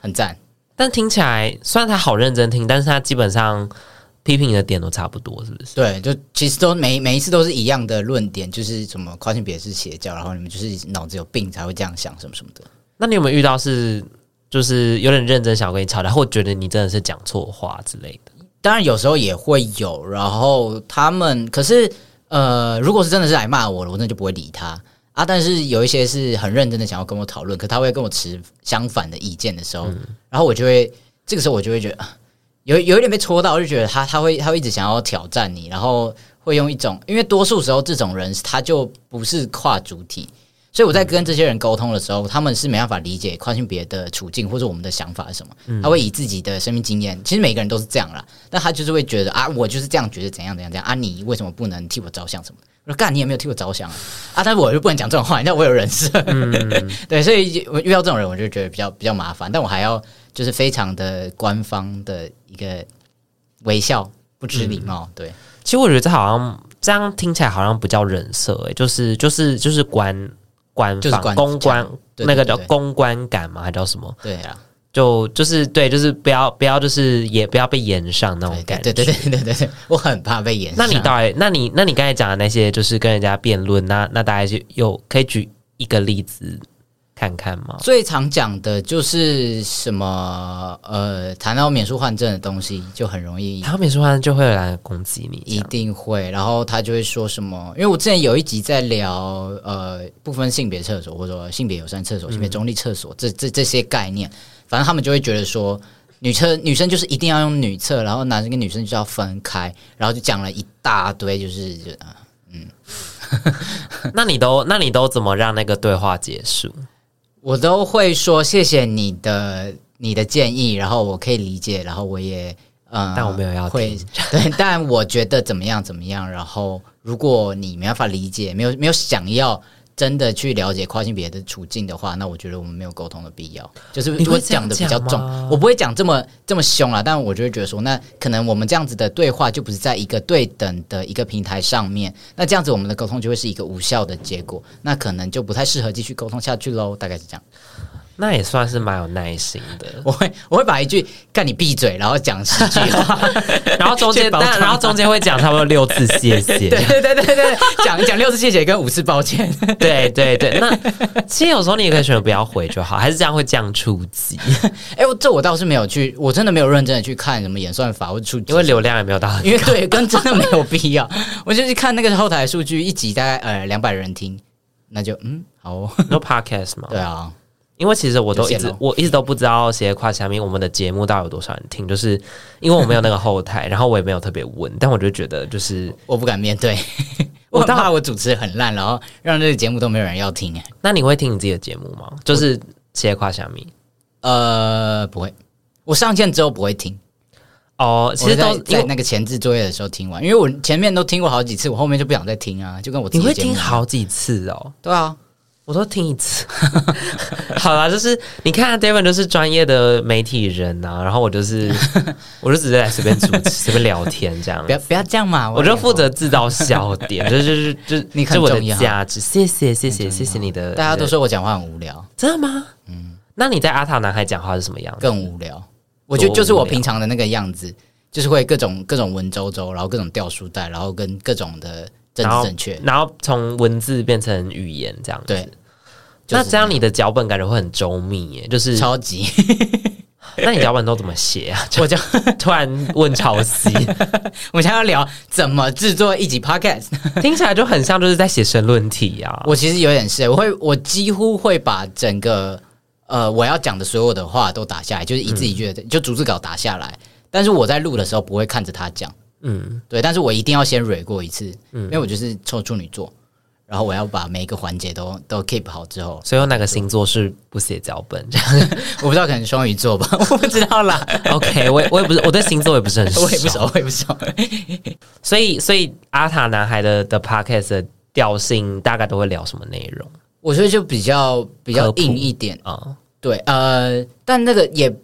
很赞。但听起来虽然他好认真听，但是他基本上批评的点都差不多，是不是？对，就其实都每每一次都是一样的论点，就是什么跨性别是邪教，然后你们就是脑子有病才会这样想，什么什么的。那你有没有遇到是就是有点认真想跟你吵架，或觉得你真的是讲错话之类的？当然有时候也会有，然后他们可是呃，如果是真的是来骂我了，我那就不会理他啊。但是有一些是很认真的想要跟我讨论，可他会跟我持相反的意见的时候，嗯、然后我就会这个时候我就会觉得有有一点被戳到，我就觉得他他会他会一直想要挑战你，然后会用一种，因为多数时候这种人他就不是跨主体。所以我在跟这些人沟通的时候，他们是没办法理解跨性别的处境或者我们的想法是什么。他会以自己的生命经验，其实每个人都是这样啦。但他就是会觉得啊，我就是这样觉得，怎样怎样怎样啊，你为什么不能替我着想什么？我说干，你也没有替我着想啊啊！但是我又不能讲这种话，你知道我有人设。嗯、对，所以我遇到这种人，我就觉得比较比较麻烦。但我还要就是非常的官方的一个微笑，不知礼貌。对，其实我觉得这好像这样听起来好像不叫人设，诶，就是就是就是官。官方公关，那个叫公关感嘛？还叫什么？对啊，就就是对，就是不要不要，就是也不要被演上那种感觉。对对对对对，我很怕被演上。那你到底，那你那你刚才讲的那些，就是跟人家辩论，那那大概就又可以举一个例子看看吗？最常讲的就是什么呃，谈到免术换证的东西，就很容易，谈到免术换证就会有人攻击你，一定会。然后他就会说什么，因为我之前有一集在聊呃，不分性别厕所，或者说性别友善厕所、性别中立厕所，这这这些概念，反正他们就会觉得说，女厕女生就是一定要用女厕，然后男生跟女生就要分开，然后就讲了一大堆，就是就嗯，那你都那你都怎么让那个对话结束？我都会说谢谢你的你的建议，然后我可以理解，然后我也嗯，但我没有要会 对，但我觉得怎么样怎么样，然后如果你没办法理解，没有没有想要。真的去了解跨性别的处境的话，那我觉得我们没有沟通的必要。就是我讲的比较重，我不会讲这么这么凶啊，但我就会觉得说，那可能我们这样子的对话就不是在一个对等的一个平台上面，那这样子我们的沟通就会是一个无效的结果，那可能就不太适合继续沟通下去喽。大概是这样。那也算是蛮有耐心的。我会我会把一句“干你闭嘴”，然后讲十句话，然后中间 但然后中间会讲差不多六次谢谢。对对对对对，讲讲六次谢谢跟五次抱歉。对对对，那其实有时候你也可以选择不要回就好，还是这样会降触及。哎，我这我倒是没有去，我真的没有认真的去看什么演算法或者触及，因为流量也没有到，因为对，跟真的没有必要。我就去看那个后台数据，一集大概呃两百人听，那就嗯好哦。No podcast 吗？对啊。因为其实我都一直我一直都不知道斜跨下面我们的节目到底有多少人听，就是因为我没有那个后台，然后我也没有特别问，但我就觉得就是我不敢面对，我怕我主持很烂，然后让这个节目都没有人要听。那你会听你自己的节目吗？就是斜跨下面，呃，不会，我上线之后不会听。哦，其实都在那个前置作业的时候听完，因为我前面都听过好几次，我后面就不想再听啊，就跟我自己你会听好几次哦，对啊。我都听一次，好啦，就是你看，David 就是专业的媒体人呐、啊，然后我就是，我就直接来随便主持、随便聊天这样，不要不要这样嘛，我就负责制造笑点，就是就是就你看我的价值，谢谢谢谢谢谢你的，大家都说我讲话很无聊，真的吗？嗯，那你在阿塔男孩讲话是什么样子？更无聊，我觉得就是我平常的那个样子，就是会各种各种文绉绉，然后各种掉书袋，然后跟各种的。正正确，然后从文字变成语言这样子。对，那这样你的脚本感觉会很周密耶，就是超级。那你脚本都怎么写啊？我就 突然问潮汐，我们现在要聊怎么制作一集 podcast，听起来就很像就是在写申论题啊。我其实有点是，我会我几乎会把整个呃我要讲的所有的话都打下来，就是一字一句的就逐字稿打下来，但是我在录的时候不会看着他讲。嗯，对，但是我一定要先蕊过一次，嗯，因为我就是抽处女座，然后我要把每一个环节都都 keep 好之后，所以有哪个星座是不写脚本这样？我不知道，可能双鱼座吧，我不知道啦。OK，我也我也不是，我对星座也不是很熟，我也不熟，我也不熟。所以，所以阿塔男孩的的 podcast 的调性大概都会聊什么内容？我觉得就比较比较硬一点啊，嗯、对，呃，但那个也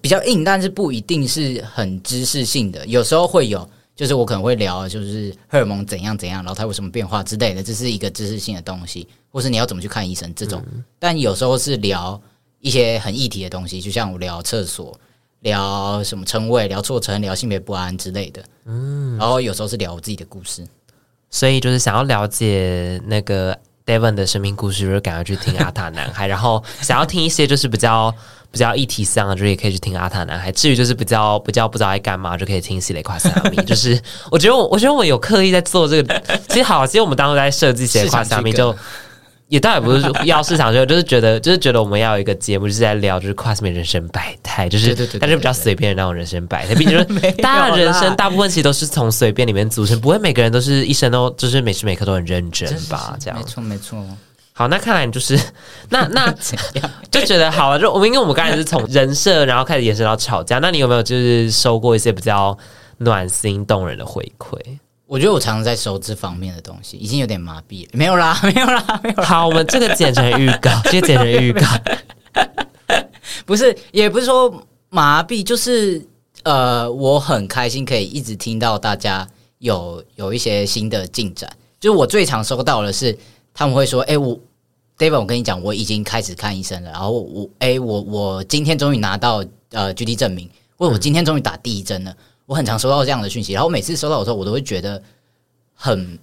比较硬，但是不一定是很知识性的，有时候会有。就是我可能会聊，就是荷尔蒙怎样怎样，然后它有什么变化之类的，这是一个知识性的东西，或是你要怎么去看医生这种。嗯、但有时候是聊一些很议题的东西，就像我聊厕所，聊什么称谓，聊错称，聊性别不安之类的。嗯，然后有时候是聊我自己的故事。所以就是想要了解那个 Devon 的生命故事，就赶快去听阿塔男孩。然后想要听一些就是比较。比较议题上的，就也可以去听阿塔男孩。至于就是比较比较不知道爱干嘛，就可以听系列跨虾米。就是 我觉得我我觉得我有刻意在做这个，其实好，其实我们当初在设计系列跨虾米，就也倒也不是要市场，就就是觉得就是觉得我们要有一个节目，就是在聊就是跨虾米人生百态，就是但是比较随便的那种人生百态。毕竟 说大家人生大部分其实都是从随便里面组成，不会每个人都是一生都就是每时每刻都很认真吧？这样没错没错。好，那看来你就是 那那 就觉得好了，就我们因为我们刚才是从人设，然后开始延伸到吵架。那你有没有就是收过一些比较暖心动人的回馈？我觉得我常常在收这方面的东西，已经有点麻痹了。没有啦，没有啦，没有啦。好，我们这个剪成预告，这个剪成预告。不是，也不是说麻痹，就是呃，我很开心可以一直听到大家有有一些新的进展。就是我最常收到的是。他们会说：“哎、欸，我 David，我跟你讲，我已经开始看医生了。然后我，哎、欸，我我今天终于拿到呃 GD 证明，或者我今天终于打第一针了。我很常收到这样的讯息，然后每次收到的时候，我都会觉得很，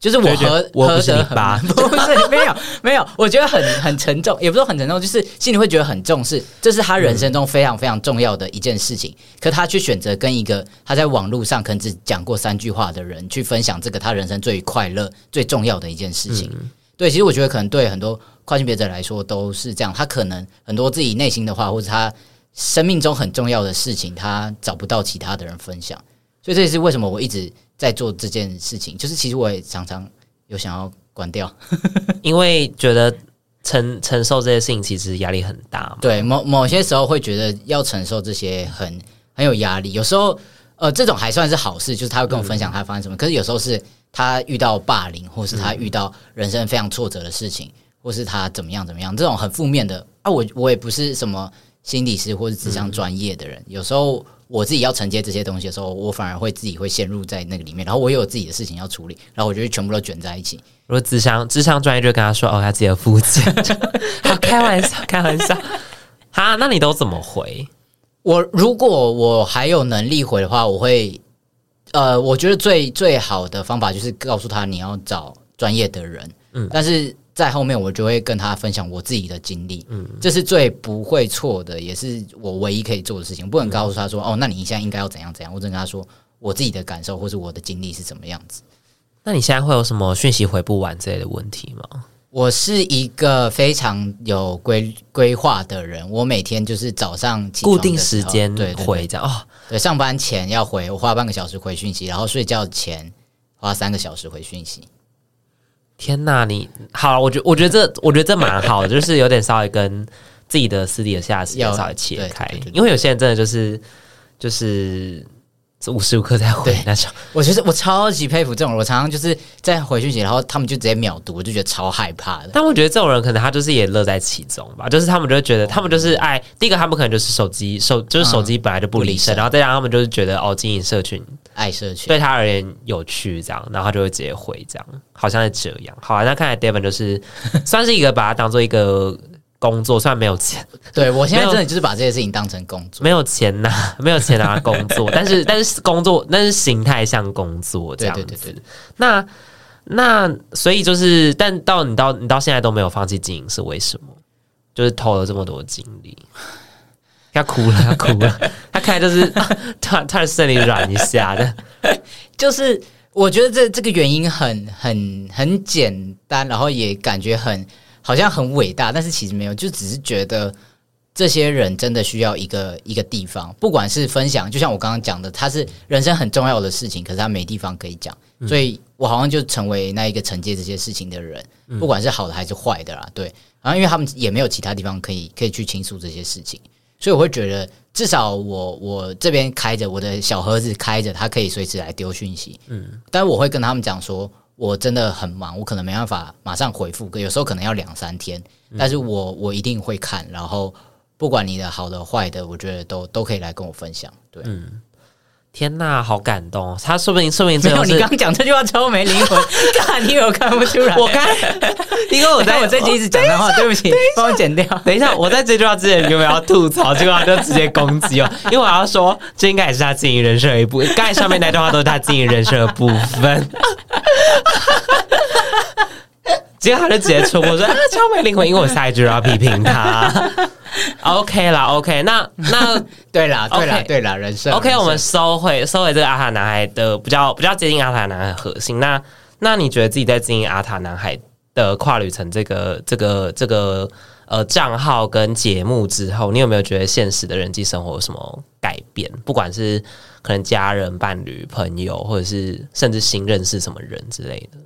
就是我和我不是你爸，不是没有没有，我觉得很很沉重，也不是说很沉重，就是心里会觉得很重视，这是他人生中非常非常重要的一件事情。嗯、可他去选择跟一个他在网络上可能只讲过三句话的人去分享这个他人生最快乐、最重要的一件事情。嗯、对，其实我觉得可能对很多跨性别者来说都是这样，他可能很多自己内心的话，或者他生命中很重要的事情，他找不到其他的人分享。所以这也是为什么我一直在做这件事情，就是其实我也常常有想要关掉，因为觉得承承受这些事情其实压力很大。对，某某些时候会觉得要承受这些很很有压力。有时候呃，这种还算是好事，就是他会跟我分享他发生什么。嗯、可是有时候是他遇到霸凌，或是他遇到人生非常挫折的事情，或是他怎么样怎么样，这种很负面的啊，我我也不是什么心理师或是智商专业的人，嗯、有时候。我自己要承接这些东西的时候，我反而会自己会陷入在那个里面，然后我又有自己的事情要处理，然后我就全部都卷在一起。如果智商智商专业就跟他说：“哦，他自己的父亲。”好，开玩笑，开玩笑。哈，那你都怎么回？我如果我还有能力回的话，我会呃，我觉得最最好的方法就是告诉他你要找专业的人。嗯，但是。在后面，我就会跟他分享我自己的经历，嗯，这是最不会错的，也是我唯一可以做的事情。不能告诉他说，嗯、哦，那你现在应该要怎样怎样。我只能跟他说我自己的感受，或是我的经历是怎么样子。那你现在会有什么讯息回不完之类的问题吗？我是一个非常有规规划的人，我每天就是早上固定时间对回这样哦，对，上班前要回，我花半个小时回讯息，然后睡觉前花三个小时回讯息。天呐，你好，我觉我觉得这我觉得这蛮好的，就是有点稍微跟自己的私底下时间稍微切开，因为有些人真的就是就是。无时无刻在回那种，我觉得我超级佩服这种人。我常常就是在回讯息，然后他们就直接秒读，我就觉得超害怕的。但我觉得这种人可能他就是也乐在其中吧，就是他们就会觉得他们就是爱。第一个，他们可能就是手机手就是手机本来就不离身，然后再加上他们就是觉得哦，经营社群爱社群对他而言有趣，这样，然后他就会直接回这样，好像是这样。好啊，那看来 Devin 就是算是一个把它当做一个。工作虽然没有钱，对我现在真的就是把这些事情当成工作，没有钱拿，没有钱拿工作，但是但是工作，但是形态像工作这样子。对对对对，那那所以就是，但到你到你到现在都没有放弃经营，是为什么？就是投了这么多精力，要哭了，要哭了，他看来就是突然突然身体软一下的，就是我觉得这这个原因很很很简单，然后也感觉很。好像很伟大，但是其实没有，就只是觉得这些人真的需要一个一个地方，不管是分享，就像我刚刚讲的，他是人生很重要的事情，可是他没地方可以讲，嗯、所以我好像就成为那一个承接这些事情的人，不管是好的还是坏的啦，对。然后因为他们也没有其他地方可以可以去倾诉这些事情，所以我会觉得至少我我这边开着我的小盒子开着，他可以随时来丢讯息，嗯。但是我会跟他们讲说。我真的很忙，我可能没办法马上回复，有时候可能要两三天，但是我我一定会看，然后不管你的好的坏的，我觉得都都可以来跟我分享，对。嗯天呐，好感动！他说不定，说不定没有你刚讲这句话超没灵魂，看你有看不出来？我刚，因为我在我这集一直讲的话，对不起，帮我剪掉。等一下，我在这句话之前有没有要吐槽？这句话就直接攻击哦，因为我要说，这应该也是他经营人生的一部分。刚才上面那段话都是他经营人生的部分。结果他就直接戳破说：“啊，超没灵魂！”因为我下一句要批评他。OK 啦，OK，那那 对啦，对啦，对啦，人生 OK，人我们收回收回这个阿塔男孩的比较比较接近阿塔男孩的核心。那那你觉得自己在经营阿塔男孩的跨旅程这个这个这个呃账号跟节目之后，你有没有觉得现实的人际生活有什么改变？不管是可能家人、伴侣、朋友，或者是甚至新认识什么人之类的。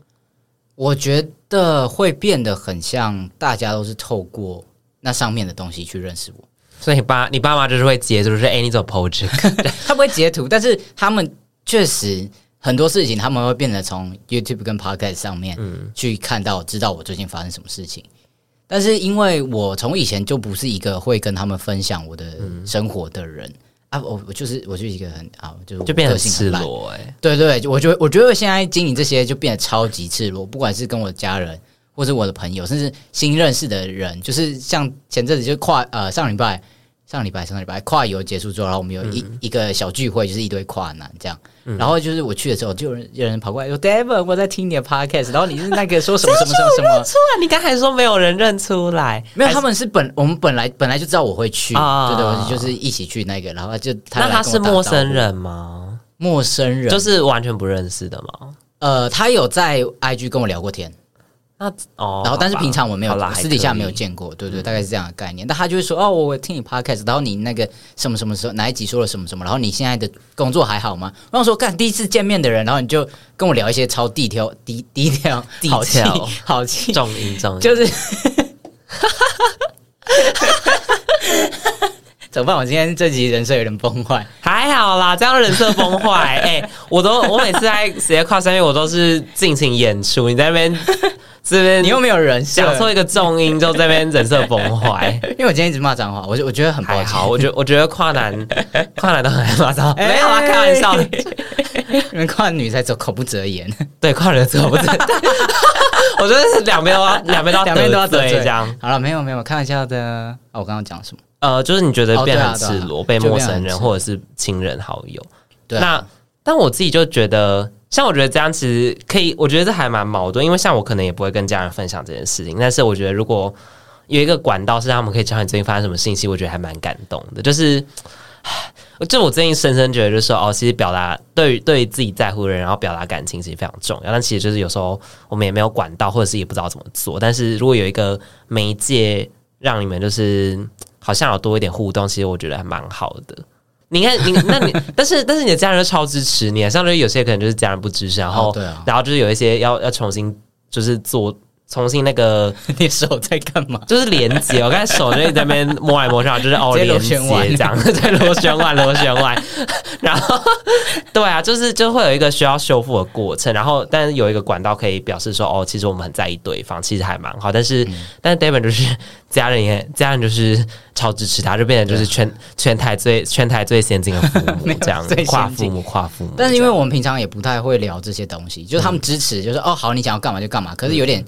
我觉得会变得很像，大家都是透过那上面的东西去认识我。所以你爸、你爸妈就是会截图，就是哎，你怎么 po 这个？他不会截图，但是他们确实很多事情，他们会变得从 YouTube 跟 Podcast 上面去看到，知道我最近发生什么事情。但是因为我从以前就不是一个会跟他们分享我的生活的人。啊，我我就是我就是一个很啊，就是就变得很赤裸哎、欸，对对，我觉得我觉得现在经营这些就变得超级赤裸，不管是跟我家人，或是我的朋友，甚至新认识的人，就是像前阵子就跨呃上礼拜上礼拜上礼拜跨游结束之后，然后我们有一、嗯、一个小聚会，就是一堆跨男这样。嗯、然后就是我去的时候，就有人有人跑过来说：“David，我在听你的 podcast。”然后你是那个说什么 什么什么什么？认出来？你刚才说没有人认出来，没有，他们是本我们本来本来就知道我会去，哦、对对，就是一起去那个，然后就他那他是陌生人吗？陌生人就是完全不认识的吗？呃，他有在 IG 跟我聊过天。那哦，然后但是平常我没有私底下没有见过，对对，大概是这样的概念。但他就会说哦，我听你 podcast，然后你那个什么什么时候哪一集说了什么什么，然后你现在的工作还好吗？然后说干第一次见面的人，然后你就跟我聊一些超低调低低调好气好气重音重音，就是 怎么办？我今天这集人设有点崩坏，还好啦，这样人设崩坏，哎、欸，我都我每次在直接跨三月，我都是尽情演出，你在那边。这边你又没有人想说一个重音，就这边人设崩坏。因为我今天一直骂脏话，我我觉得很不好。我觉得我觉得跨男 跨男都很爱骂脏话，没有啊，开玩笑。因为跨女才走口不择言，对，跨人走口不择言。我觉得是两边都要两边都要两边都要得罪这样。好了，没有没有，开玩笑的。啊，我刚刚讲什么？呃，就是你觉得变很赤裸，被陌生人或者是亲人好友。对，那但我自己就觉得。像我觉得这样其实可以，我觉得这还蛮矛盾，因为像我可能也不会跟家人分享这件事情，但是我觉得如果有一个管道是让他们可以知道你最近发生什么信息，我觉得还蛮感动的。就是，就我最近深深觉得，就是说哦，其实表达对于对于自己在乎的人，然后表达感情其实非常重要。但其实就是有时候我们也没有管道，或者是也不知道怎么做。但是如果有一个媒介让你们就是好像有多一点互动，其实我觉得还蛮好的。你看，你 那你，但是但是你的家人超支持你，啊相当于有些可能就是家人不支持，然后、哦对啊、然后就是有一些要要重新就是做重新那个，你手在干嘛？就是连接，我刚才手就在那边摸来摸去，就是哦连接这样，在螺旋外螺旋外，然后对啊，就是就会有一个需要修复的过程，然后但是有一个管道可以表示说哦，其实我们很在意对方，其实还蛮好，但是、嗯、但是 David 就是。家人也，家人就是超支持他，就变成就是全全台最全台最先进的父母 这样，跨父母跨父母。但是因为我们平常也不太会聊这些东西，就是他们支持，就是哦好，你想要干嘛就干嘛。可是有点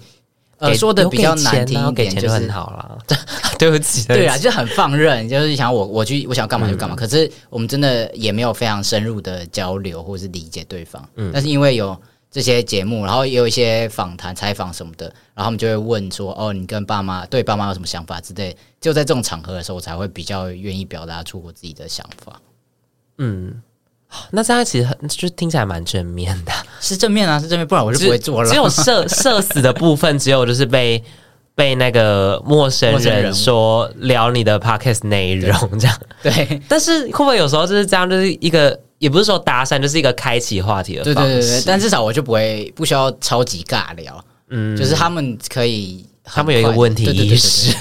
呃说的比较难听一点，就是很好了。对不起，对啊，就很放任，就是想我我去我想要干嘛就干嘛。可是我们真的也没有非常深入的交流或是理解对方。嗯，但是因为有。这些节目，然后也有一些访谈、采访什么的，然后他们就会问说：“哦，你跟爸妈对爸妈有什么想法之类？”就在这种场合的时候，我才会比较愿意表达出我自己的想法。嗯，那这样其实很就听起来蛮正面的，是正面啊，是正面，不然我就不会做了。只有社 社死的部分，只有就是被被那个陌生人说聊你的 podcast 内容这样。对，但是会不会有时候就是这样，就是一个。也不是说搭讪，就是一个开启话题的方式。对对对，但至少我就不会不需要超级尬聊。嗯，就是他们可以，他们有一个问题意识，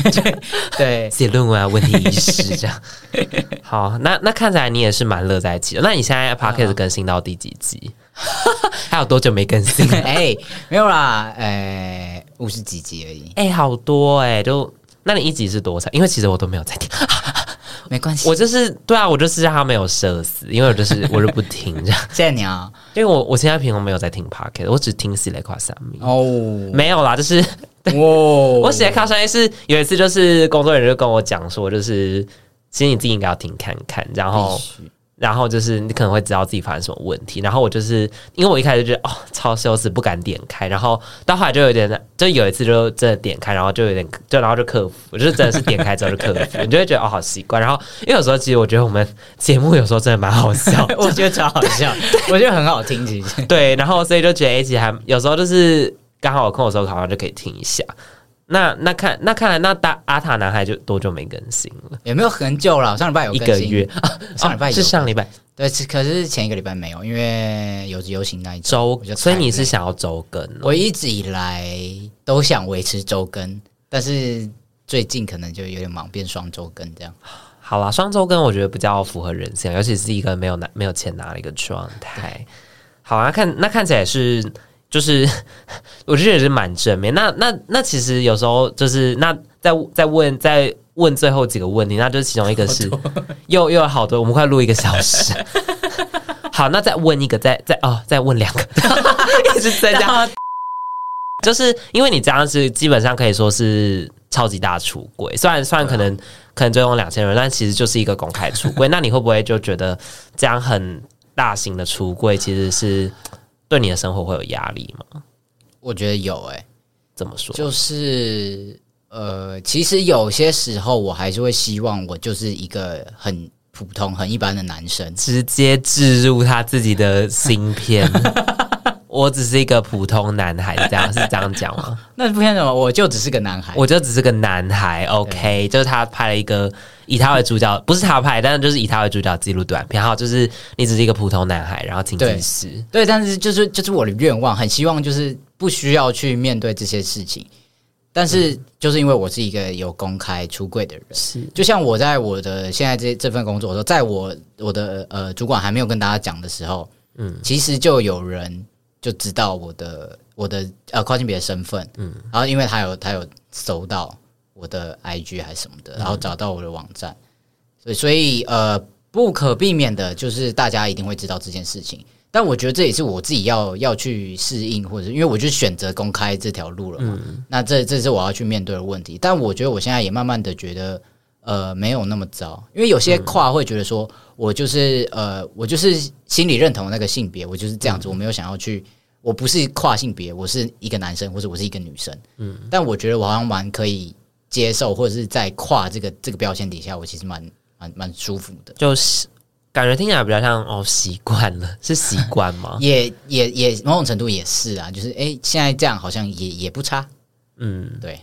对，写 论文啊，问题意识这样。好，那那看起来你也是蛮乐在一起的。那你现在 Podcast 更新到第几集？还有多久没更新？哎，没有啦，哎，五十几集而已。哎，好多哎，就那你一集是多少？因为其实我都没有在听。没关系，我就是对啊，我就是让他没有社死，因为我就是 我就不听这样。谢谢你啊，因为我我现在平常没有在听 Pocket，我只听系列跨三米。哦，没有啦，就是哦，我系列跨三米是有一次就是工作人员就跟我讲说，就是其实你自己应该要听看看，然后。然后就是你可能会知道自己发生什么问题。然后我就是因为我一开始就觉得哦超羞耻，不敢点开。然后到后来就有点，就有一次就真的点开，然后就有点就然后就克服，我就是真的是点开之后就克服，你就会觉得哦好习惯。然后因为有时候其实我觉得我们节目有时候真的蛮好笑，我觉得超好笑，我觉得很好听其实。对，然后所以就觉得哎其实还有时候就是刚好有空的时候，好像就可以听一下。那那看那看来那大阿塔男孩就多久没更新了？也没有很久了，上礼拜有更新一个月，上礼拜是上礼拜对，可是前一个礼拜没有，因为有游行那一周，所以你是想要周更？我一直以来都想维持周更，但是最近可能就有点忙，变双周更这样。好啦，双周更我觉得比较符合人性，尤其是一个没有拿没有钱拿的一个状态。好啊，看那看起来是。就是 我觉得也是蛮正面。那那那其实有时候就是那再再问再问最后几个问题，那就是其中一个是 又又有好多，我们快录一个小时。好，那再问一个，再再哦，再问两个，一直增加。就是因为你这样是基本上可以说是超级大出轨，虽然虽然可能。可能最终两千人，但其实就是一个公开出柜。那你会不会就觉得这样很大型的出柜，其实是对你的生活会有压力吗？我觉得有诶、欸，怎么说？就是呃，其实有些时候我还是会希望我就是一个很普通、很一般的男生，直接置入他自己的芯片。我只是一个普通男孩，这样是这样讲吗？那不像什么，我就只是个男孩，我就只是个男孩。OK，就是他拍了一个以他为主角，不是他拍，但是就是以他为主角记录短片。好，就是你只是一个普通男孩，然后请计时。对，但是就是就是我的愿望，很希望就是不需要去面对这些事情。但是就是因为我是一个有公开出柜的人，是就像我在我的现在这这份工作的时候，在我我的呃主管还没有跟大家讲的时候，嗯，其实就有人。就知道我的我的呃跨性别的身份，嗯，然后因为他有他有搜到我的 IG 还是什么的，然后找到我的网站，所以所以呃不可避免的就是大家一定会知道这件事情，但我觉得这也是我自己要要去适应，或者是因为我就选择公开这条路了嘛，嗯，那这这是我要去面对的问题，但我觉得我现在也慢慢的觉得呃没有那么糟，因为有些跨会觉得说。我就是呃，我就是心里认同那个性别，我就是这样子，我没有想要去，我不是跨性别，我是一个男生或者我是一个女生，嗯，但我觉得我好像蛮可以接受，或者是在跨这个这个标签底下，我其实蛮蛮蛮舒服的，就是感觉听起来比较像哦，习惯了，是习惯吗？也也也某种程度也是啊，就是哎，现在这样好像也也不差，嗯，对。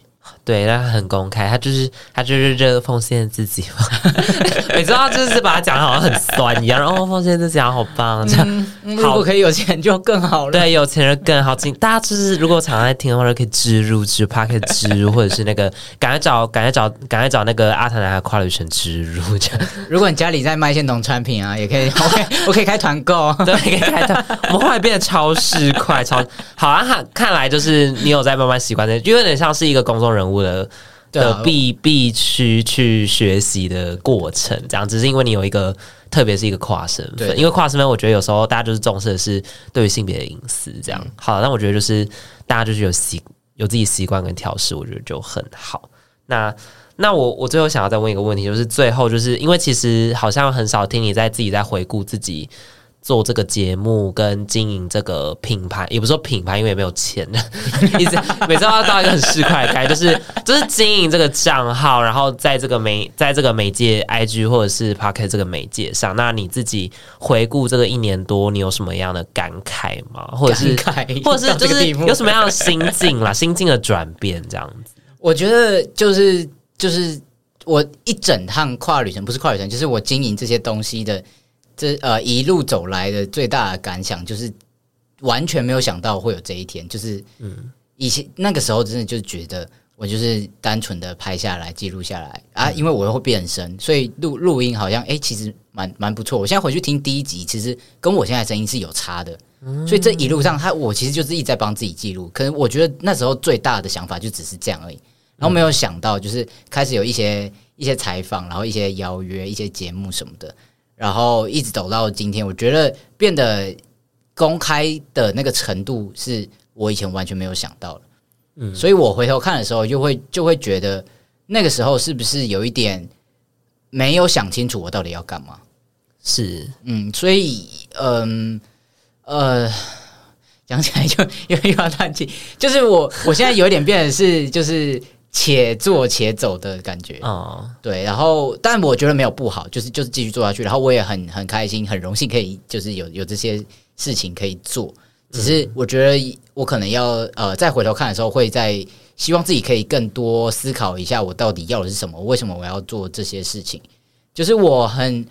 对，他很公开，他就是他就是热奉献自己嘛。每次他就是把他讲的好像很酸一样，然后奉献自己好棒，这样、嗯、如果可以有钱就更好了。对，有钱人更好。请大家就是如果常常在听的话，就可以植入，植入 Podcast 植入，或者是那个赶快找赶快找赶快找那个阿腾男孩跨旅程植入这样。如果你家里在卖一些农产品啊，也可以，OK，我可以开团购，对，可以开团。我们后来变得超市快超好啊！看看来就是你有在慢慢习惯的，因为有点像是一个公众人物的的必必须去学习的过程，这样只是因为你有一个，特别是一个跨身份，因为跨身份，我觉得有时候大家就是重视的是对于性别的隐私，这样。好，那我觉得就是大家就是有习有自己习惯跟调试，我觉得就很好。那那我我最后想要再问一个问题，就是最后就是因为其实好像很少听你在自己在回顾自己。做这个节目跟经营这个品牌，也不是说品牌，因为也没有钱，一直每次都要到一个很市侩的开，就是就是经营这个账号，然后在这个媒在这个媒介 IG 或者是 Pocket 这个媒介上，那你自己回顾这个一年多，你有什么样的感慨吗？或者是或者是就是有什么样的心境啦，心境的转变这样子？我觉得就是就是我一整趟跨旅程，不是跨旅程，就是我经营这些东西的。这呃一路走来的最大的感想就是，完全没有想到会有这一天。就是，嗯，以前那个时候真的就觉得我就是单纯的拍下来记录下来啊，因为我又会变声，所以录录音好像哎，其实蛮蛮不错。我现在回去听第一集，其实跟我现在声音是有差的。所以这一路上，他我其实就是一直在帮自己记录。可能我觉得那时候最大的想法就只是这样而已，然后没有想到就是开始有一些一些采访，然后一些邀约，一些节目什么的。然后一直走到今天，我觉得变得公开的那个程度是我以前完全没有想到的。嗯，所以我回头看的时候，就会就会觉得那个时候是不是有一点没有想清楚我到底要干嘛？是，嗯，所以嗯呃，讲起来就又又要叹气，就是我我现在有一点变的是就是。且做且走的感觉。啊，嗯、对，然后但我觉得没有不好，就是就是继续做下去，然后我也很很开心，很荣幸可以就是有有这些事情可以做，只是我觉得我可能要呃再回头看的时候，会在希望自己可以更多思考一下，我到底要的是什么，为什么我要做这些事情，就是我很。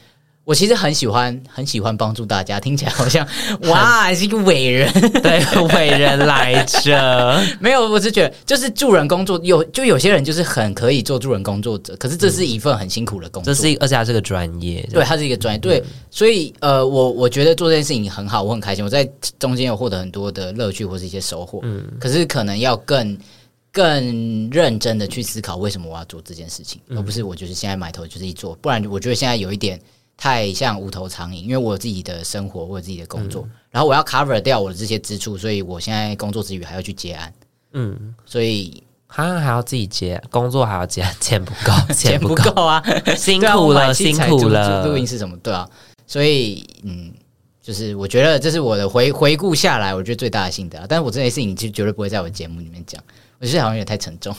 我其实很喜欢，很喜欢帮助大家，听起来好像哇，是一个伟人，对，伟人来着。没有，我是觉得，就是助人工作，有就有些人就是很可以做助人工作者，可是这是一份很辛苦的工作，这是一，而且他是个专业，对，它是一个专业，对，所以呃，我我觉得做这件事情很好，我很开心，我在中间有获得很多的乐趣或是一些收获，嗯，可是可能要更更认真的去思考，为什么我要做这件事情，而不是我就是现在埋头就是一做，不然我觉得现在有一点。太像无头苍蝇，因为我有自己的生活，我有自己的工作，嗯、然后我要 cover 掉我的这些支出，所以我现在工作之余还要去接案，嗯，所以哈，还要自己接工作，还要接，钱不够，钱不够 啊，辛苦了，辛苦了，录音是什么？对啊，所以嗯，就是我觉得这是我的回回顾下来，我觉得最大的心得啊。但是我这件事情就绝对不会在我节目里面讲，我觉得好像有点太沉重。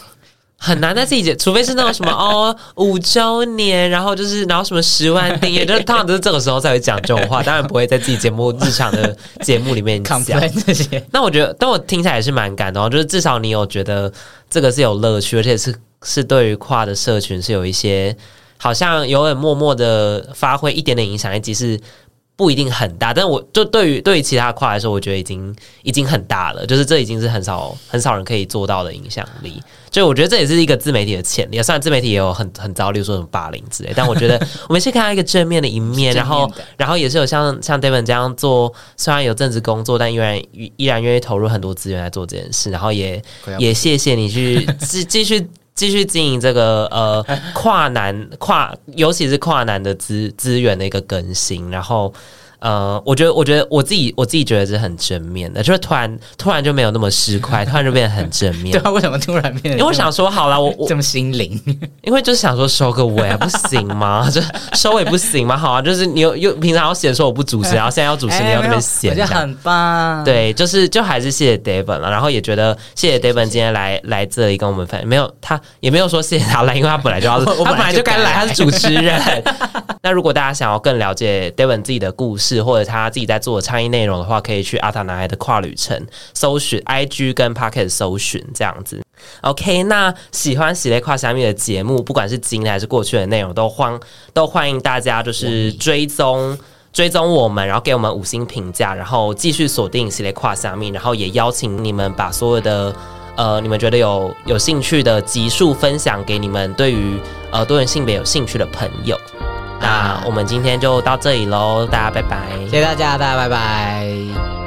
很难在自己解，除非是那种什么 哦五周年，然后就是然后什么十万订阅，就是通常都是这个时候才会讲这种话，当然不会在自己节目日常的节目里面讲 这些。那我觉得，但我听起来也是蛮感动，就是至少你有觉得这个是有乐趣，而且是是对于跨的社群是有一些好像有点默默的发挥一点点影响力，即使。不一定很大，但我就对于对于其他跨来说，我觉得已经已经很大了。就是这已经是很少很少人可以做到的影响力。就我觉得这也是一个自媒体的潜力。虽然自媒体也有很很糟，例如说什么霸凌之类，但我觉得我们先看到一个正面的一面，然后然后也是有像像 David 这样做，虽然有正职工作，但依然依然愿意投入很多资源来做这件事。然后也也谢谢你去继继续。继续经营这个呃 跨男跨，尤其是跨男的资资源的一个更新，然后。呃，我觉得，我觉得我自己，我自己觉得是很正面的，就是突然，突然就没有那么市侩，突然就变得很正面。对啊，为什么突然变？因为我想说，好了，我我这么心灵，因为就是想说收个尾啊，不行吗？就收尾不行吗？好啊，就是你又又平常要写说我不主持，然后现在要主持，你要那边写，我觉得很棒。对，就是就还是谢谢 David 了，然后也觉得谢谢 David 今天来来这里跟我们分享，没有他也没有说谢谢他来，因为他本来就要，他本来就该来，他是主持人。那如果大家想要更了解 David 自己的故事，或者他自己在做的倡议内容的话，可以去阿塔男孩的跨旅程搜寻 IG 跟 Podcast 搜寻这样子。OK，那喜欢喜类跨虾米的节目，不管是今天还是过去的内容，都欢都欢迎大家就是追踪追踪我们，然后给我们五星评价，然后继续锁定系列跨虾米，然后也邀请你们把所有的呃你们觉得有有兴趣的集数分享给你们对于呃多元性别有兴趣的朋友。那我们今天就到这里喽，大家拜拜！谢谢大家，大家拜拜。